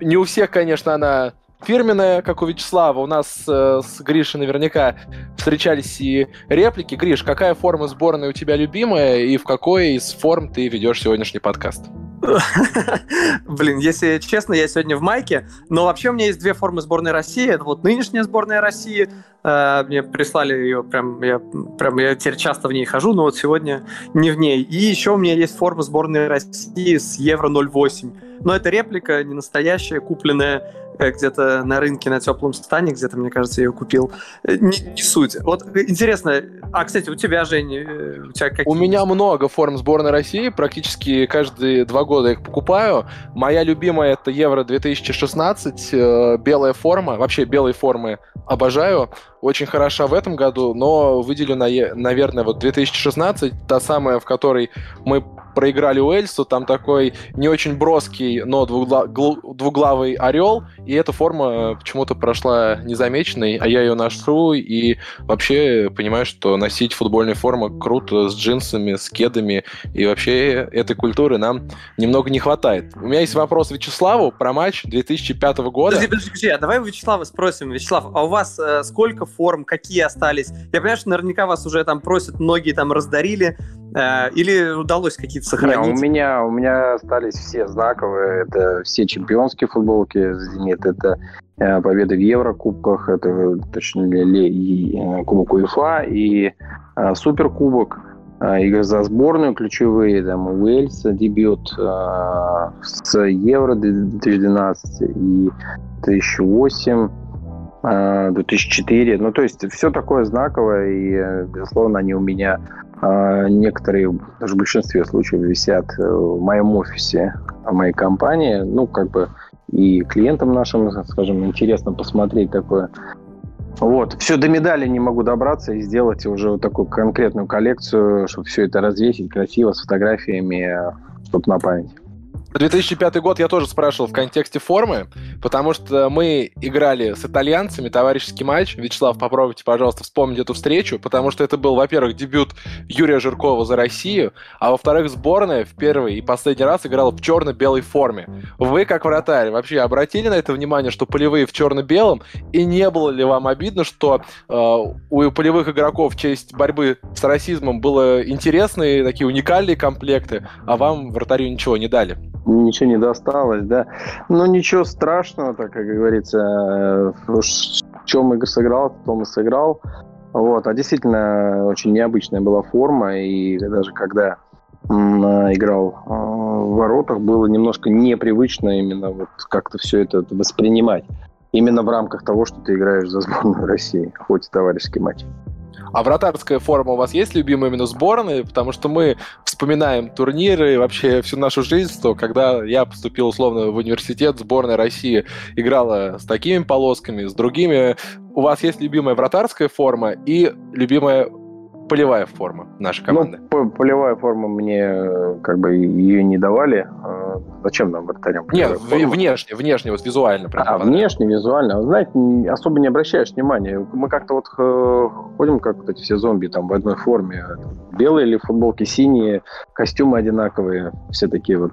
Не у всех, конечно, она фирменная, как у Вячеслава. У нас э, с Гришей наверняка встречались и реплики. Гриш, какая форма сборной у тебя любимая и в какой из форм ты ведешь сегодняшний подкаст? Блин, если честно, я сегодня в майке, но вообще у меня есть две формы сборной России. Это вот нынешняя сборная России, э, мне прислали ее, прям я, прям я теперь часто в ней хожу, но вот сегодня не в ней. И еще у меня есть форма сборной России с Евро 08. Но это реплика, не настоящая, купленная где-то на рынке на теплом стане, где-то, мне кажется, я ее купил. Э, не, не суть. Вот интересно, а, кстати, у тебя, Жень, э, у тебя какие? У меня много форм сборной России, практически каждые два года их покупаю. Моя любимая это Евро 2016, белая форма, вообще белые формы обожаю. Очень хороша в этом году, но выделю, на, наверное, вот 2016, та самая, в которой мы проиграли Уэльсу, там такой не очень броский, но двугла- двуглавый орел, и эта форма почему-то прошла незамеченной, а я ее ношу, и вообще понимаю, что носить футбольную форму круто с джинсами, с кедами, и вообще этой культуры нам немного не хватает. У меня есть вопрос Вячеславу про матч 2005 года. Подожди, подожди, подожди, а давай Вячеслава спросим. Вячеслав, а у вас э, сколько форм, какие остались? Я понимаю, что наверняка вас уже там просят, многие там раздарили, Э, или удалось какие-то сохранить? Не, у меня у меня остались все знаковые. Это все чемпионские футболки «Зенит», это э, победы в Еврокубках, это точнее и, э, Кубок УЕФА и э, Суперкубок. Э, игры за сборную ключевые, там Уэльс, дебют э, с Евро 2012 и 2008 2004. Ну, то есть все такое знаковое, и, безусловно, они у меня а, некоторые, даже в большинстве случаев, висят э, в моем офисе в моей компании. Ну, как бы и клиентам нашим, скажем, интересно посмотреть такое. Вот. Все до медали не могу добраться и сделать уже вот такую конкретную коллекцию, чтобы все это развесить красиво с фотографиями, чтобы на память. 2005 год я тоже спрашивал в контексте формы, потому что мы играли с итальянцами товарищеский матч. Вячеслав, попробуйте, пожалуйста, вспомнить эту встречу, потому что это был, во-первых, дебют Юрия Жиркова за Россию, а во-вторых, сборная в первый и последний раз играла в черно-белой форме. Вы, как вратарь, вообще обратили на это внимание, что полевые в черно-белом, и не было ли вам обидно, что э, у полевых игроков в честь борьбы с расизмом было интересные, такие уникальные комплекты, а вам вратарю ничего не дали? Ничего не досталось, да. Но ничего страшного, так как говорится, в чем игры сыграл, в том и сыграл. Вот, а действительно очень необычная была форма, и даже когда играл а, в воротах, было немножко непривычно именно вот как-то все это воспринимать. Именно в рамках того, что ты играешь за сборную России, хоть и товарищеский матч. А вратарская форма у вас есть любимая именно сборная? Потому что мы вспоминаем турниры, вообще всю нашу жизнь, то когда я поступил условно в университет, сборная России играла с такими полосками, с другими. У вас есть любимая вратарская форма и любимая полевая форма нашей ну, команды? Ну, полевая форма мне э, как бы ее не давали. Зачем нам вратарям? Нет, внешне, внешне, вот визуально. Прям а, внешне, визуально. Знаете, особо не обращаешь внимания. Мы как-то вот э, ходим, как вот эти все зомби там в одной форме. Белые или футболки синие, костюмы одинаковые, все такие вот.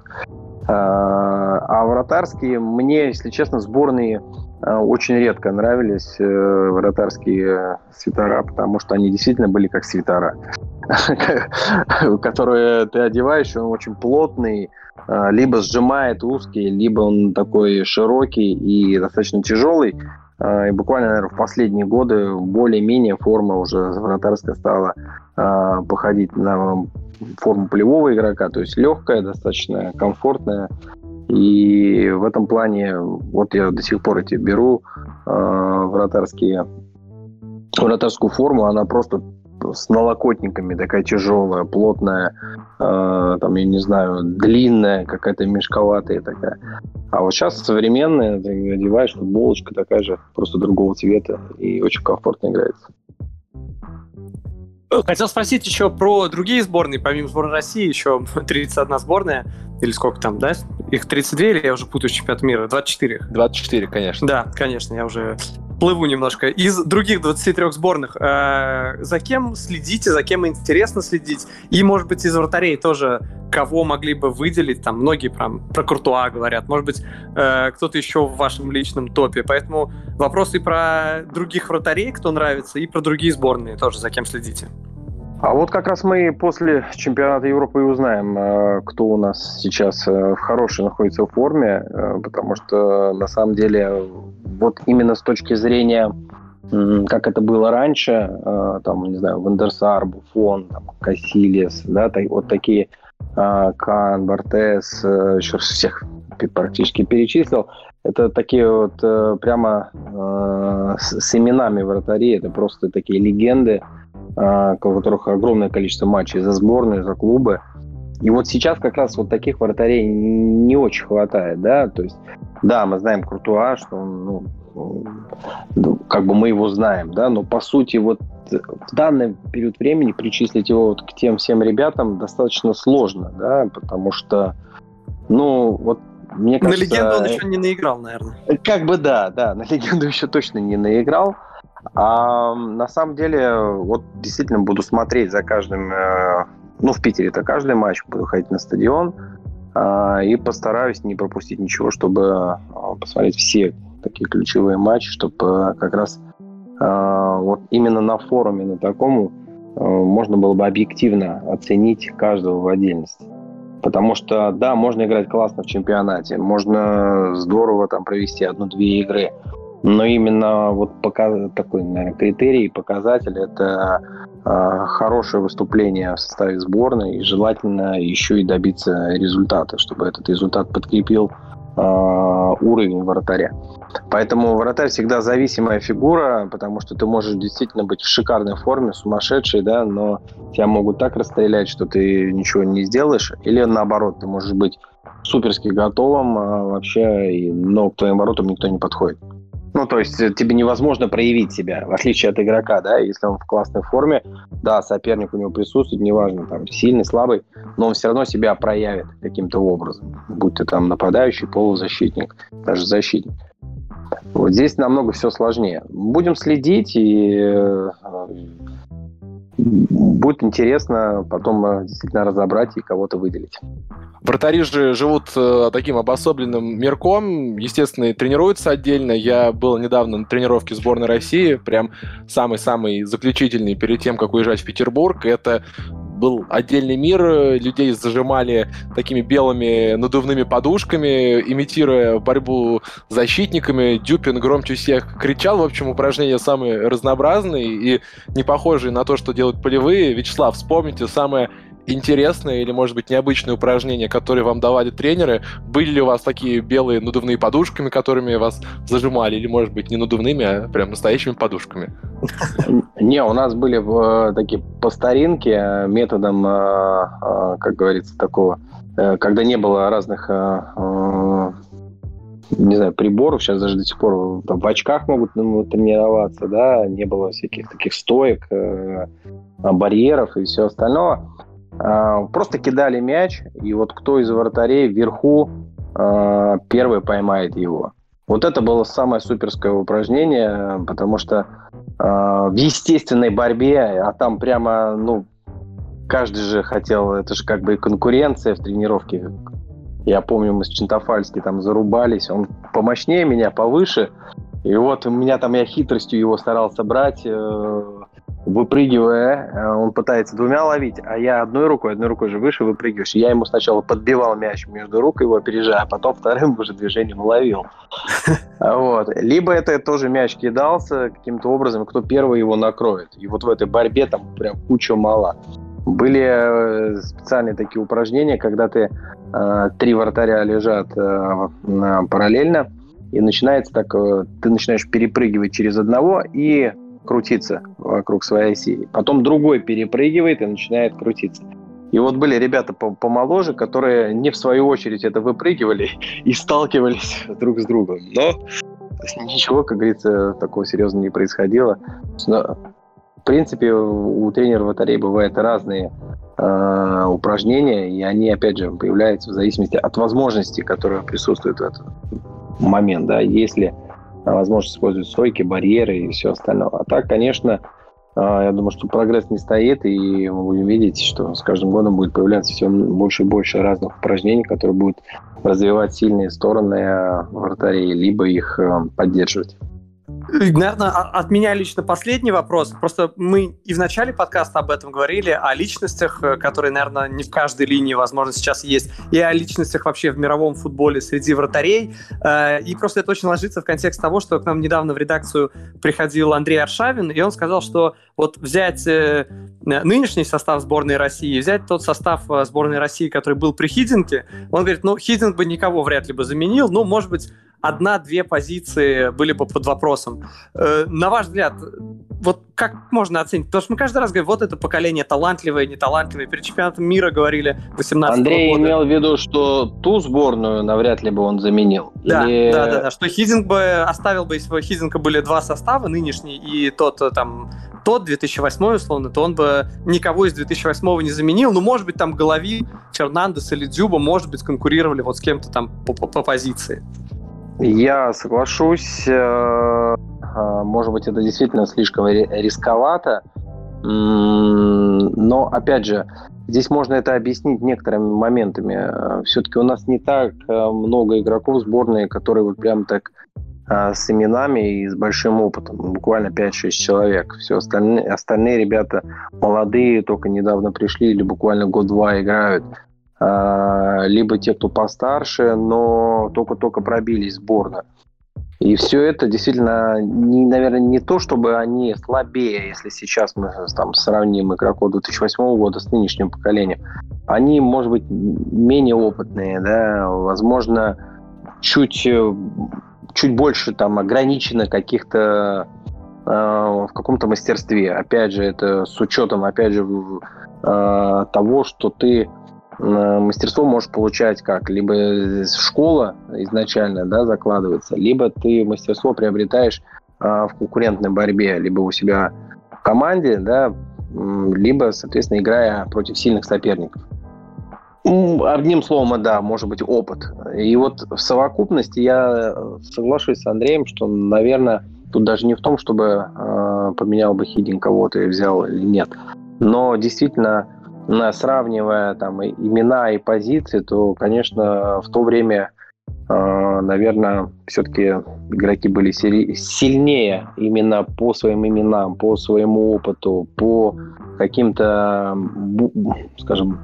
А, а вратарские мне, если честно, сборные Э, очень редко нравились э, вратарские свитера, потому что они действительно были как свитера, которые ты одеваешь, он очень плотный, либо сжимает узкий, либо он такой широкий и достаточно тяжелый. И буквально, наверное, в последние годы более-менее форма уже вратарская стала походить на форму полевого игрока, то есть легкая, достаточно комфортная, и в этом плане, вот я до сих пор эти беру э, вратарские, вратарскую форму, она просто с налокотниками, такая тяжелая, плотная, э, там, я не знаю, длинная, какая-то мешковатая такая. А вот сейчас современная, ты одеваешь, футболочка такая же, просто другого цвета, и очень комфортно играется. Хотел спросить еще про другие сборные, помимо сборной России, еще 31 сборная, или сколько там, да? Их 32 или я уже путаю с чемпионатом мира? 24? 24, конечно. Да, конечно, я уже плыву немножко. Из других 23 сборных, э, за кем следите, за кем интересно следить? И, может быть, из вратарей тоже кого могли бы выделить? Там многие прям про Куртуа говорят. Может быть, э, кто-то еще в вашем личном топе. Поэтому вопросы про других вратарей, кто нравится, и про другие сборные тоже, за кем следите. А вот как раз мы после чемпионата Европы и узнаем, э, кто у нас сейчас э, в хорошей находится в форме, э, потому что на самом деле вот именно с точки зрения как это было раньше, там, не знаю, Вандерсар, Буфон, там, Кассилиес, да, вот такие Кан, Бартес, еще раз всех практически перечислил, это такие вот прямо с именами вратарей, это просто такие легенды, а, у которых огромное количество матчей за сборную, за клубы. И вот сейчас как раз вот таких вратарей не очень хватает, да, то есть, да, мы знаем Крутуа, что он, ну, ну, как бы мы его знаем, да, но по сути вот в данный период времени причислить его вот к тем всем ребятам достаточно сложно, да, потому что, ну, вот мне кажется... На легенду он еще не наиграл, наверное. Как бы да, да, на легенду еще точно не наиграл. А на самом деле, вот действительно буду смотреть за каждым, э, ну, в Питере это каждый матч, буду ходить на стадион а, и постараюсь не пропустить ничего, чтобы а, посмотреть все такие ключевые матчи, чтобы э, как раз а, вот именно на форуме, на таком, э, можно было бы объективно оценить каждого в отдельности. Потому что, да, можно играть классно в чемпионате, можно здорово там провести одну-две игры, но именно вот пока, такой, наверное, критерий, показатель – это э, хорошее выступление в составе сборной и желательно еще и добиться результата, чтобы этот результат подкрепил э, уровень вратаря. Поэтому вратарь всегда зависимая фигура, потому что ты можешь действительно быть в шикарной форме, сумасшедший, да, но тебя могут так расстрелять, что ты ничего не сделаешь. Или наоборот, ты можешь быть суперски готовым а вообще, но к твоим воротам никто не подходит. Ну, то есть э, тебе невозможно проявить себя, в отличие от игрока, да, если он в классной форме, да, соперник у него присутствует, неважно, там, сильный, слабый, но он все равно себя проявит каким-то образом, будь то там нападающий, полузащитник, даже защитник. Вот здесь намного все сложнее. Будем следить, и э, будет интересно потом э, действительно разобрать и кого-то выделить. Вратари же живут э, таким обособленным мирком, естественно, и тренируются отдельно. Я был недавно на тренировке сборной России, прям самый-самый заключительный перед тем, как уезжать в Петербург. Это был отдельный мир, людей зажимали такими белыми надувными подушками, имитируя борьбу с защитниками. Дюпин громче всех кричал. В общем, упражнения самые разнообразные и не похожие на то, что делают полевые. Вячеслав, вспомните самое интересные или, может быть, необычные упражнения, которые вам давали тренеры? Были ли у вас такие белые надувные подушками, которыми вас зажимали? Или, может быть, не надувными, а прям настоящими подушками? Не, у нас были э, такие по старинке э, методом, э, как говорится, такого, когда не было разных не знаю, приборов, сейчас даже до сих пор там, в очках могут ну, тренироваться, да, не было всяких таких стоек, барьеров и все остальное. А, просто кидали мяч, и вот кто из вратарей вверху а, первый поймает его. Вот это было самое суперское упражнение, потому что а, в естественной борьбе, а там прямо, ну, каждый же хотел, это же как бы конкуренция в тренировке. Я помню, мы с Чентофальски там зарубались, он помощнее меня, повыше, и вот у меня там я хитростью его старался брать, э, выпрыгивая, э, он пытается двумя ловить, а я одной рукой, одной рукой же выше выпрыгиваешь. Я ему сначала подбивал мяч между рук, его опережая, а потом вторым уже движением ловил. Вот. Либо это тоже мяч кидался каким-то образом, кто первый его накроет. И вот в этой борьбе там прям куча мала. Были э, специальные такие упражнения, когда ты э, три вратаря лежат параллельно, и начинается так, ты начинаешь перепрыгивать через одного, и крутиться вокруг своей оси. Потом другой перепрыгивает и начинает крутиться. И вот были ребята помоложе, которые не в свою очередь это выпрыгивали и сталкивались друг с другом. Но ничего, как говорится, такого серьезного не происходило. Но, в принципе, у тренера батареи бывают разные э, упражнения, и они, опять же, появляются в зависимости от возможностей, которые присутствуют в этот момент. Да. Если возможность использовать стойки, барьеры и все остальное. А так, конечно, а, я думаю, что прогресс не стоит, и мы будем видеть, что с каждым годом будет появляться все больше и больше разных упражнений, которые будут развивать сильные стороны вратарей, либо их э, поддерживать. Наверное, от меня лично последний вопрос. Просто мы и в начале подкаста об этом говорили, о личностях, э, которые, наверное, не в каждой линии, возможно, сейчас есть, и о личностях вообще в мировом футболе среди вратарей. Э, и просто это очень ложится в контекст того, что к нам недавно в редакцию приходил Андрей Аршавин, и он сказал, что вот взять э, нынешний состав сборной России, взять тот состав сборной России, который был при Хидинке, он говорит, ну, Хидинг бы никого вряд ли бы заменил, ну, может быть, одна-две позиции были бы под вопросом. Э, на ваш взгляд, вот как можно оценить? Потому что мы каждый раз говорим, вот это поколение талантливое, неталантливое. Перед чемпионатом мира говорили 18 Андрей года. имел в виду, что ту сборную навряд ли бы он заменил. Да, Или... да, да, да, что Хизинг бы оставил бы, если бы Хизинга были два состава, нынешний и тот э, там тот 2008 условно, то он бы никого из 2008 не заменил. Ну, может быть, там Голови, Фернандес или Дзюба, может быть, конкурировали вот с кем-то там по, по, по позиции. Я соглашусь. Э, э, может быть, это действительно слишком рисковато. Но, опять же, здесь можно это объяснить некоторыми моментами. Все-таки у нас не так э, много игроков сборной, которые вот прям так с именами и с большим опытом. Буквально 5-6 человек. Все остальные, остальные ребята молодые, только недавно пришли или буквально год-два играют. А, либо те, кто постарше, но только-только пробились сборно. И все это действительно, не, наверное, не то, чтобы они слабее, если сейчас мы там, сравним игроков 2008 года с нынешним поколением. Они, может быть, менее опытные, да, возможно, чуть, чуть больше там ограничены каких-то э, в каком-то мастерстве. Опять же, это с учетом, опять же, э, того, что ты мастерство можешь получать как? Либо школа изначально да, закладывается, либо ты мастерство приобретаешь а, в конкурентной борьбе, либо у себя в команде, да, либо, соответственно, играя против сильных соперников. Одним словом, да, может быть, опыт. И вот в совокупности я соглашусь с Андреем, что, наверное, тут даже не в том, чтобы э, поменял бы Хидин кого-то и взял или нет. Но действительно, сравнивая там имена и позиции, то, конечно, в то время, а, наверное, все-таки игроки были сильнее именно по своим именам, по своему опыту, по каким-то, скажем,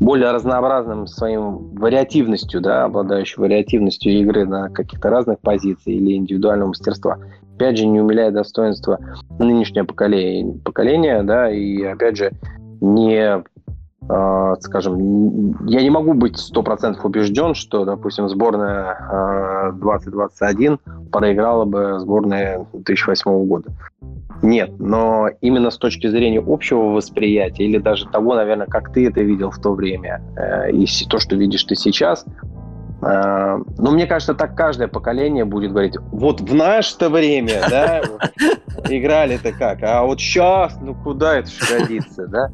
более разнообразным своим вариативностью, да, обладающей вариативностью игры на каких-то разных позициях или индивидуального мастерства. Опять же, не умиляет достоинства нынешнего поколения, поколения, да, и опять же, не скажем, я не могу быть сто процентов убежден, что, допустим, сборная 2021 проиграла бы сборная 2008 года. Нет, но именно с точки зрения общего восприятия или даже того, наверное, как ты это видел в то время э, и то, что видишь ты сейчас, э, ну, мне кажется, так каждое поколение будет говорить, вот в наше-то время, да, играли-то как, а вот сейчас, ну, куда это годится, да?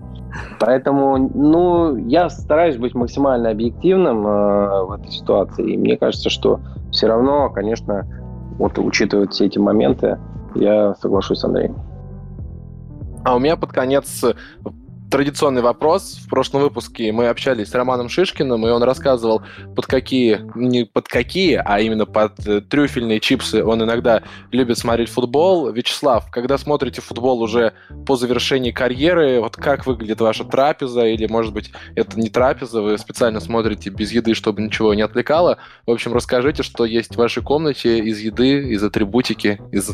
Поэтому, ну, я стараюсь быть максимально объективным э, в этой ситуации. И мне кажется, что все равно, конечно, вот учитывая все эти моменты, я соглашусь с Андреем. А у меня под конец традиционный вопрос. В прошлом выпуске мы общались с Романом Шишкиным, и он рассказывал, под какие, не под какие, а именно под э, трюфельные чипсы он иногда любит смотреть футбол. Вячеслав, когда смотрите футбол уже по завершении карьеры, вот как выглядит ваша трапеза, или, может быть, это не трапеза, вы специально смотрите без еды, чтобы ничего не отвлекало. В общем, расскажите, что есть в вашей комнате из еды, из атрибутики, из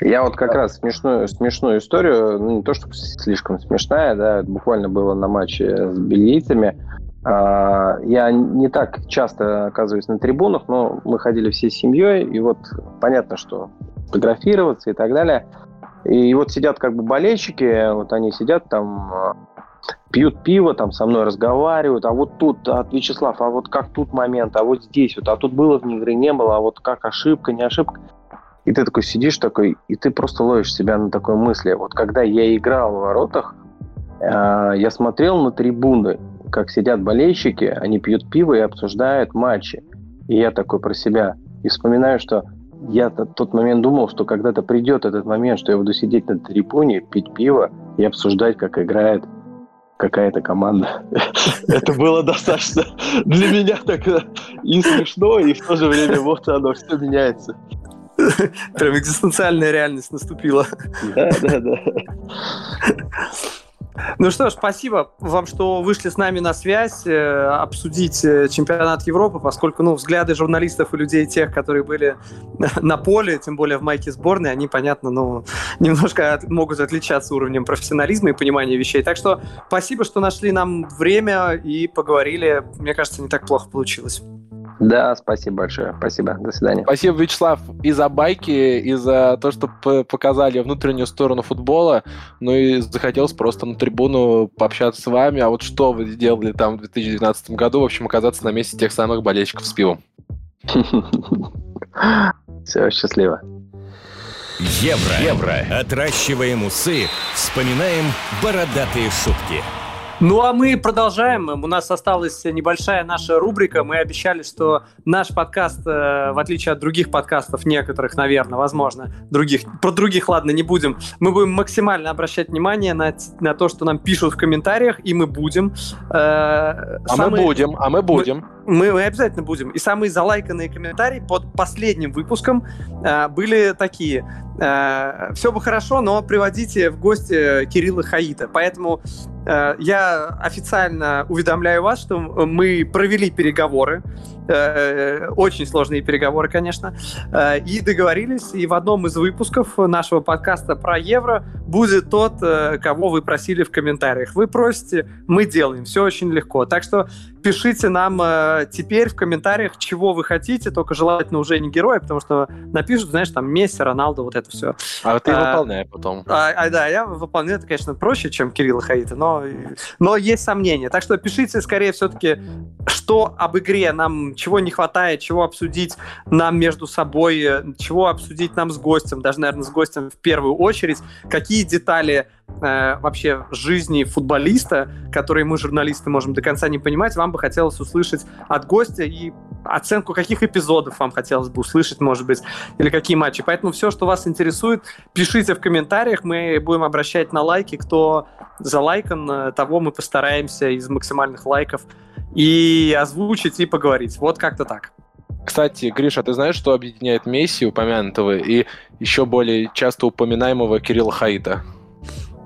я вот как раз смешную, смешную историю, ну не то чтобы слишком смешная, да, буквально было на матче с бельгийцами. А, я не так часто оказываюсь на трибунах, но мы ходили всей семьей, и вот понятно, что фотографироваться и так далее. И вот сидят как бы болельщики, вот они сидят там, пьют пиво, там со мной разговаривают, а вот тут, от Вячеслав, а вот как тут момент, а вот здесь вот, а тут было в игры, не было, а вот как ошибка, не ошибка. И ты такой сидишь такой, и ты просто ловишь себя на такой мысли. Вот когда я играл в воротах, э, я смотрел на трибуны, как сидят болельщики, они пьют пиво и обсуждают матчи. И я такой про себя. И вспоминаю, что я тот момент думал, что когда-то придет этот момент, что я буду сидеть на трибуне, пить пиво и обсуждать, как играет какая-то команда. Это было достаточно для меня так и смешно, и в то же время вот оно все меняется. Прям экзистенциальная реальность наступила. Да, да, да. Ну что ж, спасибо вам, что вышли с нами на связь, э, обсудить э, чемпионат Европы, поскольку ну, взгляды журналистов и людей тех, которые были на поле, тем более в майке сборной, они, понятно, ну, немножко от, могут отличаться уровнем профессионализма и понимания вещей. Так что спасибо, что нашли нам время и поговорили. Мне кажется, не так плохо получилось. Да, спасибо большое. Спасибо. До свидания. Спасибо, Вячеслав, и за байки, и за то, что показали внутреннюю сторону футбола. Ну и захотелось просто на трибуну пообщаться с вами. А вот что вы сделали там в 2012 году? В общем, оказаться на месте тех самых болельщиков с пивом. Все, счастливо. Евро. Евро. Отращиваем усы, вспоминаем бородатые шутки. Ну а мы продолжаем. У нас осталась небольшая наша рубрика. Мы обещали, что наш подкаст, э, в отличие от других подкастов, некоторых, наверное, возможно, других, про других, ладно, не будем, мы будем максимально обращать внимание на, на то, что нам пишут в комментариях, и мы будем. Э, а самые... мы будем, а мы будем. Мы, мы обязательно будем. И самые залайканные комментарии под последним выпуском э, были такие. Э, все бы хорошо, но приводите в гости Кирилла Хаита. Поэтому э, я официально уведомляю вас, что мы провели переговоры Э, очень сложные переговоры, конечно. Э, и договорились, и в одном из выпусков нашего подкаста про евро будет тот, э, кого вы просили в комментариях. Вы просите, мы делаем. Все очень легко. Так что пишите нам теперь в комментариях, чего вы хотите, только желательно уже не героя, потому что напишут, знаешь, там Месси, Роналду, вот это все. А ты а, выполняй потом. А, а, да, я выполняю. Это, конечно, проще, чем Кирилл Хаита, но, но есть сомнения. Так что пишите скорее все-таки, что об игре нам чего не хватает, чего обсудить нам между собой, чего обсудить нам с гостем, даже, наверное, с гостем в первую очередь, какие детали э, вообще жизни футболиста, которые мы, журналисты, можем до конца не понимать, вам бы хотелось услышать от гостя и оценку каких эпизодов вам хотелось бы услышать, может быть, или какие матчи. Поэтому все, что вас интересует, пишите в комментариях, мы будем обращать на лайки, кто залайкан, э, того мы постараемся из максимальных лайков и озвучить и поговорить. Вот как-то так. Кстати, Гриша, ты знаешь, что объединяет Месси, упомянутого, и еще более часто упоминаемого Кирилла Хаита?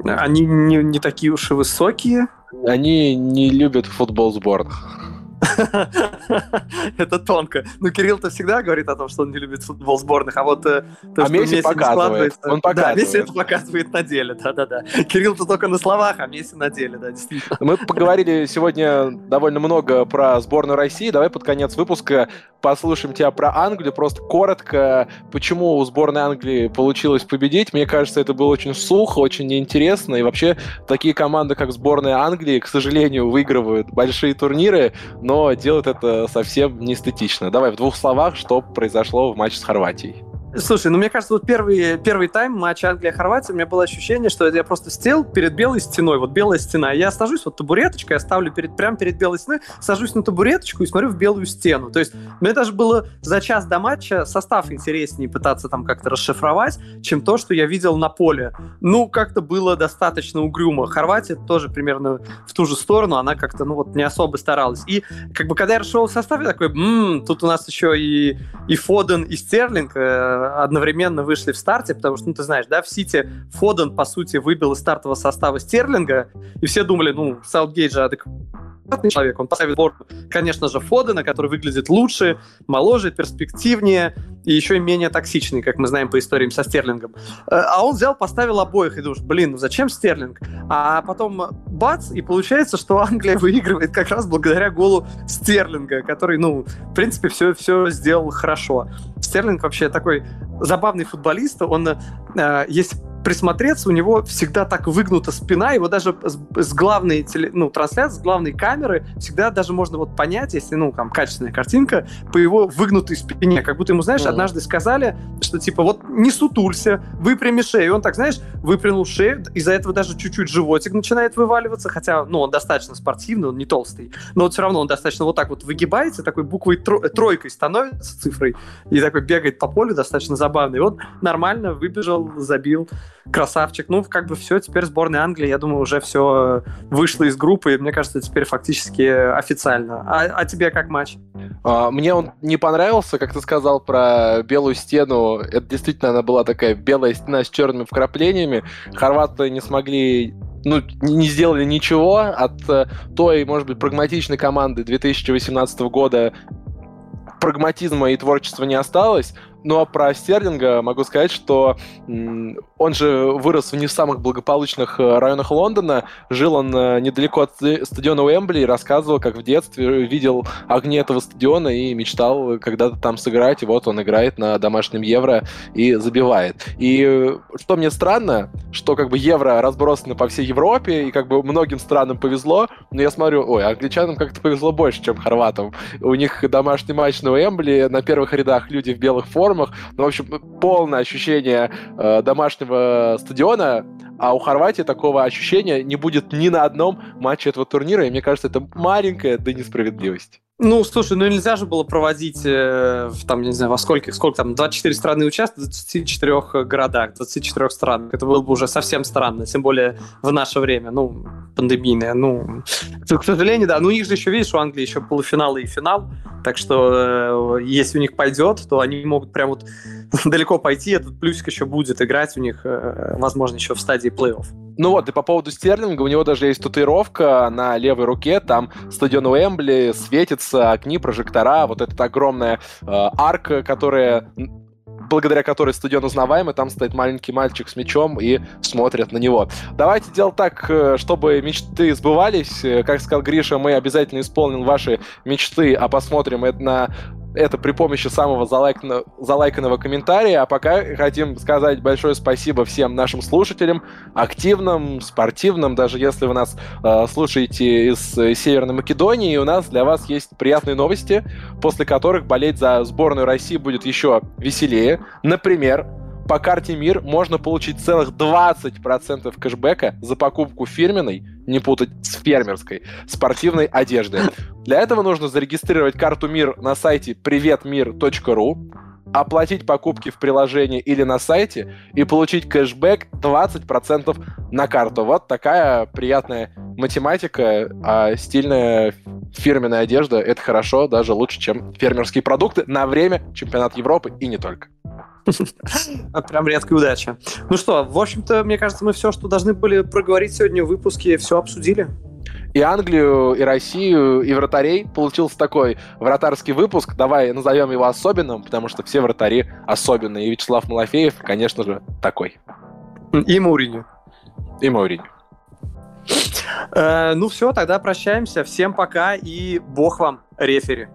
Они не, не такие уж и высокие. Они не любят футбол сборных. Это тонко. Ну, Кирилл-то всегда говорит о том, что он не любит футбол сборных, а вот э, то, а что Месси, Месси показывает. Он показывает. Да, Месси это показывает на деле, да-да-да. Кирилл-то только на словах, а Месси на деле, да, действительно. Мы поговорили сегодня довольно много про сборную России. Давай под конец выпуска послушаем тебя про Англию. Просто коротко, почему у сборной Англии получилось победить. Мне кажется, это было очень сухо, очень неинтересно. И вообще такие команды, как сборная Англии, к сожалению, выигрывают большие турниры, но но делает это совсем не эстетично. Давай в двух словах, что произошло в матче с Хорватией. Слушай, ну мне кажется, вот первый, первый тайм матча Англия-Хорватия, у меня было ощущение, что я просто сел перед белой стеной, вот белая стена, я сажусь, вот табуреточкой, я ставлю перед, прямо перед белой стеной, сажусь на табуреточку и смотрю в белую стену. То есть мне даже было за час до матча состав интереснее пытаться там как-то расшифровать, чем то, что я видел на поле. Ну, как-то было достаточно угрюмо. Хорватия тоже примерно в ту же сторону, она как-то, ну вот, не особо старалась. И как бы когда я расшел состав, я такой, м-м, тут у нас еще и, и Фоден, и Стерлинг, э, одновременно вышли в старте, потому что, ну, ты знаешь, да, в Сити Фоден, по сути, выбил из стартового состава Стерлинга, и все думали, ну, Саутгейт же адекватный человек, он поставит сбор, конечно же, Фодена, который выглядит лучше, моложе, перспективнее и еще и менее токсичный, как мы знаем по историям со Стерлингом. Э, а он взял, поставил обоих, и думаешь, блин, ну зачем Стерлинг? А потом бац, и получается, что Англия выигрывает как раз благодаря голу Стерлинга, который, ну, в принципе, все, все сделал хорошо. Стерлинг вообще такой забавный футболист, он, э, есть присмотреться, у него всегда так выгнута спина, его даже с, с главной теле, ну, трансляции, с главной камеры всегда даже можно вот понять, если, ну, там, качественная картинка, по его выгнутой спине, как будто ему, знаешь, mm-hmm. однажды сказали, что, типа, вот не сутулься, выпрями шею, и он так, знаешь, выпрямил шею, из-за этого даже чуть-чуть животик начинает вываливаться, хотя, ну, он достаточно спортивный, он не толстый, но вот все равно он достаточно вот так вот выгибается, такой буквой тро- тройкой становится цифрой, и такой бегает по полю, достаточно забавный. И он нормально выбежал, забил, красавчик. Ну, как бы все, теперь сборная Англии, я думаю, уже все вышло из группы, и мне кажется, теперь фактически официально. А, а тебе как матч? А, мне он не понравился, как ты сказал про белую стену. Это действительно она была такая белая стена с черными вкраплениями. Хорваты не смогли ну, не сделали ничего от э, той, может быть, прагматичной команды 2018 года прагматизма и творчества не осталось, ну а про Стерлинга могу сказать, что он же вырос в не самых благополучных э, районах Лондона. Жил он э, недалеко от стадиона Уэмбли и рассказывал, как в детстве видел огни этого стадиона и мечтал когда-то там сыграть. И вот он играет на домашнем Евро и забивает. И э, что мне странно, что как бы Евро разбросано по всей Европе, и как бы многим странам повезло, но я смотрю, ой, англичанам как-то повезло больше, чем хорватам. У них домашний матч на Уэмбли, на первых рядах люди в белых формах, формах. Ну, в общем, полное ощущение э, домашнего стадиона, а у Хорватии такого ощущения не будет ни на одном матче этого турнира, и мне кажется, это маленькая да несправедливость. Ну, слушай, ну нельзя же было проводить, э, там, не знаю, во скольких, сколько там, 24 страны участвуют в 24 городах, 24 странах. Это было бы уже совсем странно, тем более в наше время, ну, пандемийное. Ну, к сожалению, да. Ну, у них же еще, видишь, у Англии еще полуфиналы и финал, так что э, если у них пойдет, то они могут прям вот далеко пойти, этот плюсик еще будет играть у них, э, возможно, еще в стадии плей-офф. Ну вот, и по поводу Стерлинга, у него даже есть татуировка на левой руке, там стадион Уэмбли, светится огни, прожектора, вот эта огромная э, арка, которая благодаря которой стадион узнаваемый, там стоит маленький мальчик с мячом и смотрят на него. Давайте делать так, э, чтобы мечты сбывались. Э, как сказал Гриша, мы обязательно исполним ваши мечты, а посмотрим это на это при помощи самого залайканного, залайканного комментария. А пока хотим сказать большое спасибо всем нашим слушателям, активным, спортивным, даже если вы нас э, слушаете из э, Северной Македонии. У нас для вас есть приятные новости, после которых болеть за сборную России будет еще веселее. Например, по карте МИР можно получить целых 20% кэшбэка за покупку фирменной, не путать с фермерской, спортивной одежды. Для этого нужно зарегистрировать карту МИР на сайте приветмир.ру, оплатить покупки в приложении или на сайте и получить кэшбэк 20% на карту. Вот такая приятная математика, а стильная фирменная одежда — это хорошо, даже лучше, чем фермерские продукты на время чемпионата Европы и не только. Прям редкая удача. Ну что, в общем-то, мне кажется, мы все, что должны были проговорить сегодня в выпуске, все обсудили. И Англию, и Россию, и вратарей. Получился такой вратарский выпуск. Давай назовем его особенным, потому что все вратари особенные. И Вячеслав Малафеев, конечно же, такой. И Мауриню. И Мауриню. Э, ну все, тогда прощаемся. Всем пока и бог вам, рефери.